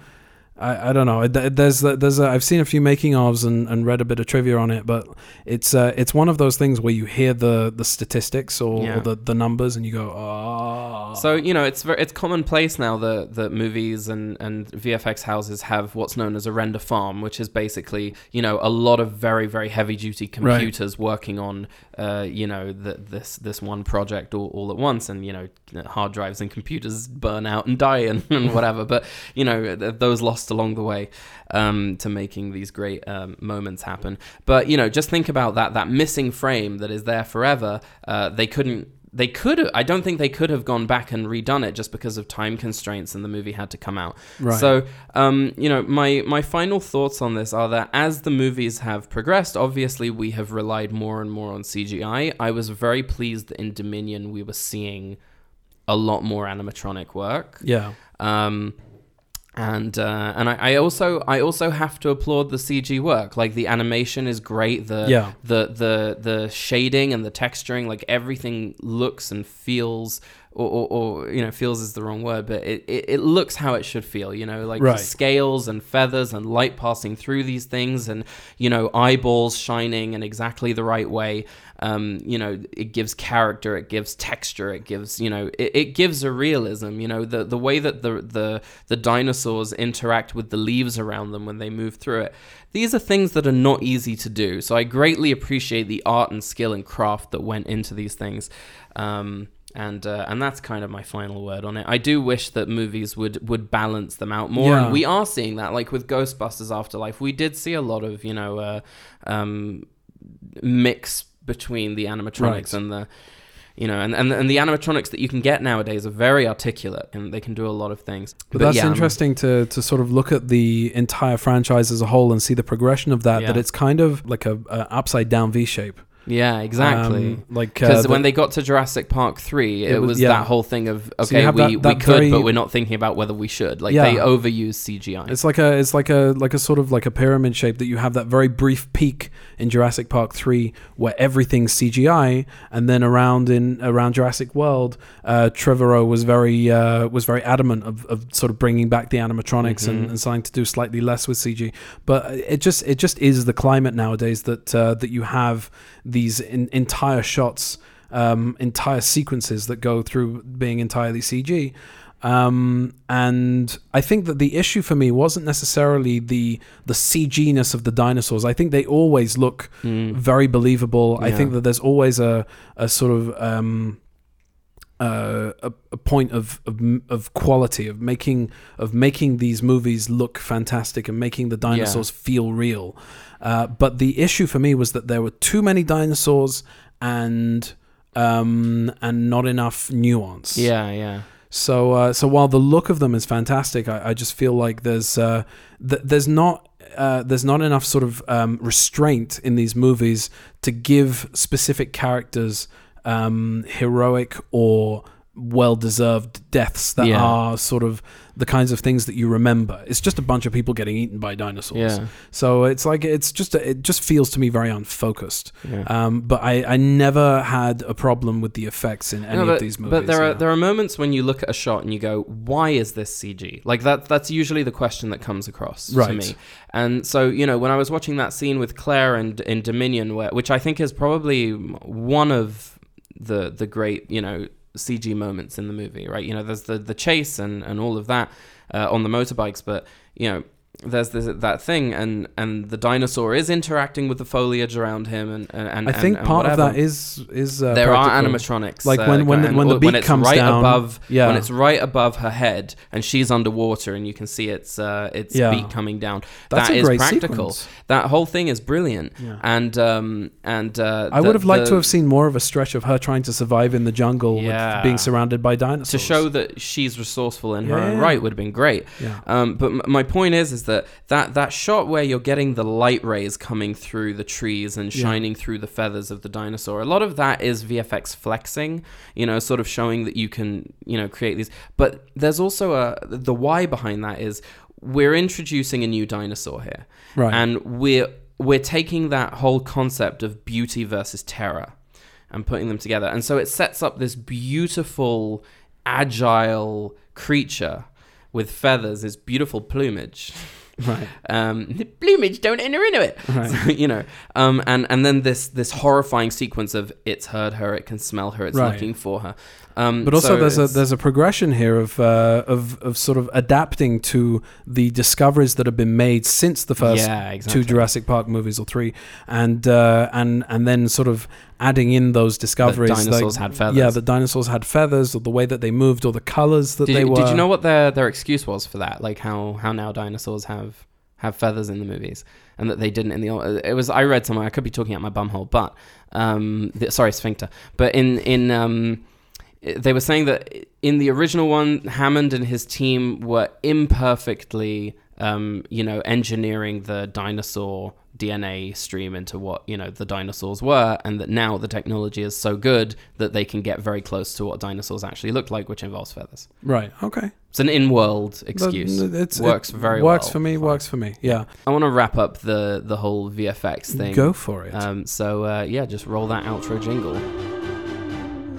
I, I don't know Th- there's there's a, I've seen a few making ofs and, and read a bit of trivia on it but it's uh, it's one of those things where you hear the the statistics or, Yeah. or the, the numbers and you go oh So you know, it's very, it's commonplace now that that movies and and VFX houses have what's known as a render farm, which is basically you know a lot of very very heavy duty computers working on uh, you know the, this this one project all, all at once, and you know hard drives and computers burn out and die and, [LAUGHS] and whatever. But you know th- those lost along the way um, to making these great um, moments happen. But you know, just think about that that missing frame that is there forever. Uh, they couldn't they could I don't think they could have gone back and redone it just because of time constraints and the movie had to come out. Right. So, um, you know, my, my final thoughts on this are that as the movies have progressed, obviously we have relied more and more on CGI. I was very pleased that in Dominion we were seeing a lot more animatronic work. yeah Um, and uh, and I, I also I also have to applaud the CG work. Like the animation is great. The Yeah. the the the shading and the texturing, like everything looks and feels. Or, or, or you know, feels is the wrong word, but it, it, it looks how it should feel. You know, like Right. scales and feathers and light passing through these things, and you know, eyeballs shining in exactly the right way. Um, you know, it gives character, it gives texture, it gives you know, it, it gives a realism. You know, the the way that the the the dinosaurs interact with the leaves around them when they move through it. These are things that are not easy to do. So I greatly appreciate the art and skill and craft that went into these things. Um, and uh, and that's kind of my final word on it. I do wish that movies would would balance them out more, Yeah. and we are seeing that. Like with Ghostbusters Afterlife, we did see a lot of you know uh, um, mix between the animatronics Right. and the you know and, and and the animatronics that you can get nowadays are very articulate and they can do a lot of things. But, that's yeah, um, interesting to to sort of look at the entire franchise as a whole and see the progression of that. That it's kind of like a, a upside down V shape. Yeah, exactly. Um, like uh, Because the- when they got to Jurassic Park three, it, It was- was, yeah. that whole thing of okay, have we, that- we could, very- but we're not thinking about whether we should. Like Yeah. they overuse CGI. It's like a it's like a like a sort of like a pyramid shape that you have that very brief peak in Jurassic Park three where everything's CGI, and then around in around Jurassic World, uh, Trevorrow was very uh, was very adamant of, of sort of bringing back the animatronics and, Mhm. and starting to do slightly less with CG. But it just it just is the climate nowadays that uh, that you have these in, entire shots. Um, entire sequences that go through being entirely CG, um, and I think that the issue for me wasn't necessarily the the CG-ness of the dinosaurs. I think they always look Mm. very believable. I think that there's always a a sort of um, uh, a, a point of, of of quality of making of making these movies look fantastic and making the dinosaurs feel real. Uh, but the issue for me was that there were too many dinosaurs and um, and not enough nuance. Yeah, yeah. So, uh, so while the look of them is fantastic, I, I just feel like there's uh, th- there's not uh, there's not enough sort of um, restraint in these movies to give specific characters um, heroic or well deserved deaths that Yeah. are sort of the kinds of things that you remember. It's just a bunch of people getting eaten by dinosaurs. Yeah. So it's like it's just a, it just feels to me very unfocused. Yeah. Um, but I, I never had a problem with the effects in any No, but, of these movies. but there are there are moments when you look at a shot and you go, "Why is this CG?" Like that. That's usually the question that comes across to Right. me. And so you know, when I was watching that scene with Claire and in Dominion, where, which I think is probably one of the the great you know CG moments in the movie, right? You know, there's the the chase and and all of that uh, on the motorbikes, but you know. There's this, that thing, and and the dinosaur is interacting with the foliage around him, and and, and I think and part of that is is uh, there are animatronics, Like uh, when- when the- when the beak it's comes right down, above, yeah. when it's right above her head, and she's underwater, and you can see its uh, its Yeah. beak coming down. That's That a is great practical. sequence. That whole thing is brilliant, Yeah. and um and uh, I the- would have liked the- to have seen more of a stretch of her trying to survive in the jungle Yeah. with being surrounded by dinosaurs. to show that she's resourceful in her own right would have been great. Yeah. Um, but m- my point is, is that, that that shot where you're getting the light rays coming through the trees and Yeah. shining through the feathers of the dinosaur, a lot of that is VFX flexing. You know, sort of showing that you can, you know, create these. But there's also a the why behind that is we're introducing a new dinosaur here, Right. and we're we're taking that whole concept of beauty versus terror and putting them together. And so it sets up this beautiful, agile creature with feathers, this beautiful plumage. [LAUGHS] right. Um, the plumage don't enter into it. Right. So, [LAUGHS] you know, um, and and then this this horrifying sequence of it's heard her, it can smell her, it's Right. looking for her. Um, But also, so there's a there's a progression here of uh, of of sort of adapting to the discoveries that have been made since the first yeah, exactly. two Jurassic Park movies or three, and uh, and and then sort of adding in those discoveries. like- dinosaurs had feathers. Yeah, the dinosaurs had feathers, or the way that they moved, or the colors that Did they were. did you know what their their excuse was for that? Like how how now dinosaurs have have feathers in the movies, and that they didn't in the old. It was I read somewhere. I could be talking out my bumhole, but um, the, sorry, sphincter. But in in um, they were saying that in the original one, Hammond and his team were imperfectly, um, you know, engineering the dinosaur DNA stream into what you know the dinosaurs were, and that now the technology is so good that they can get very close to what dinosaurs actually look like, which involves feathers. Right. Okay. It's an in-world excuse. It's, works it very works well. for me. Works for me. Yeah. I want to wrap up the the whole VFX thing. Go for it. Um, so uh, yeah, just roll that outro jingle.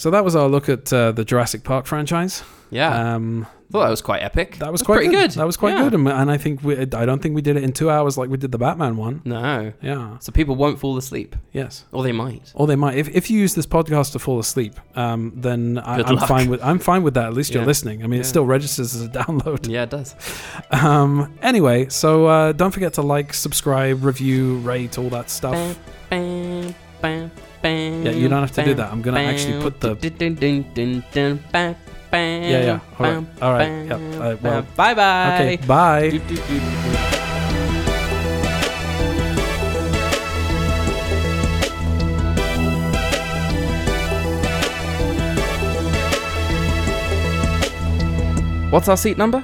so that was our look at uh, the Jurassic Park franchise. Yeah, Um, thought that was quite epic. that was That's quite pretty good. good. That was quite Yeah. good, and, and I think we, I don't think we did it in two hours like we did the Batman one. No, Yeah. so people won't fall asleep, Yes. or they might. Or they might. If, if you use this podcast to fall asleep, um, then I, Good I'm luck. fine with I'm fine with that. At least you're Yeah. listening. I mean, it Yeah. still registers as a download. Yeah, it does. [LAUGHS] Um, anyway, so uh, don't forget to like, subscribe, review, rate, all that stuff. Yeah, Yeah, you don't have to do that. I'm gonna actually put the- Yeah, yeah. All right. All right. Yep. Uh, well, bye bye. okay. Bye. What's our seat number?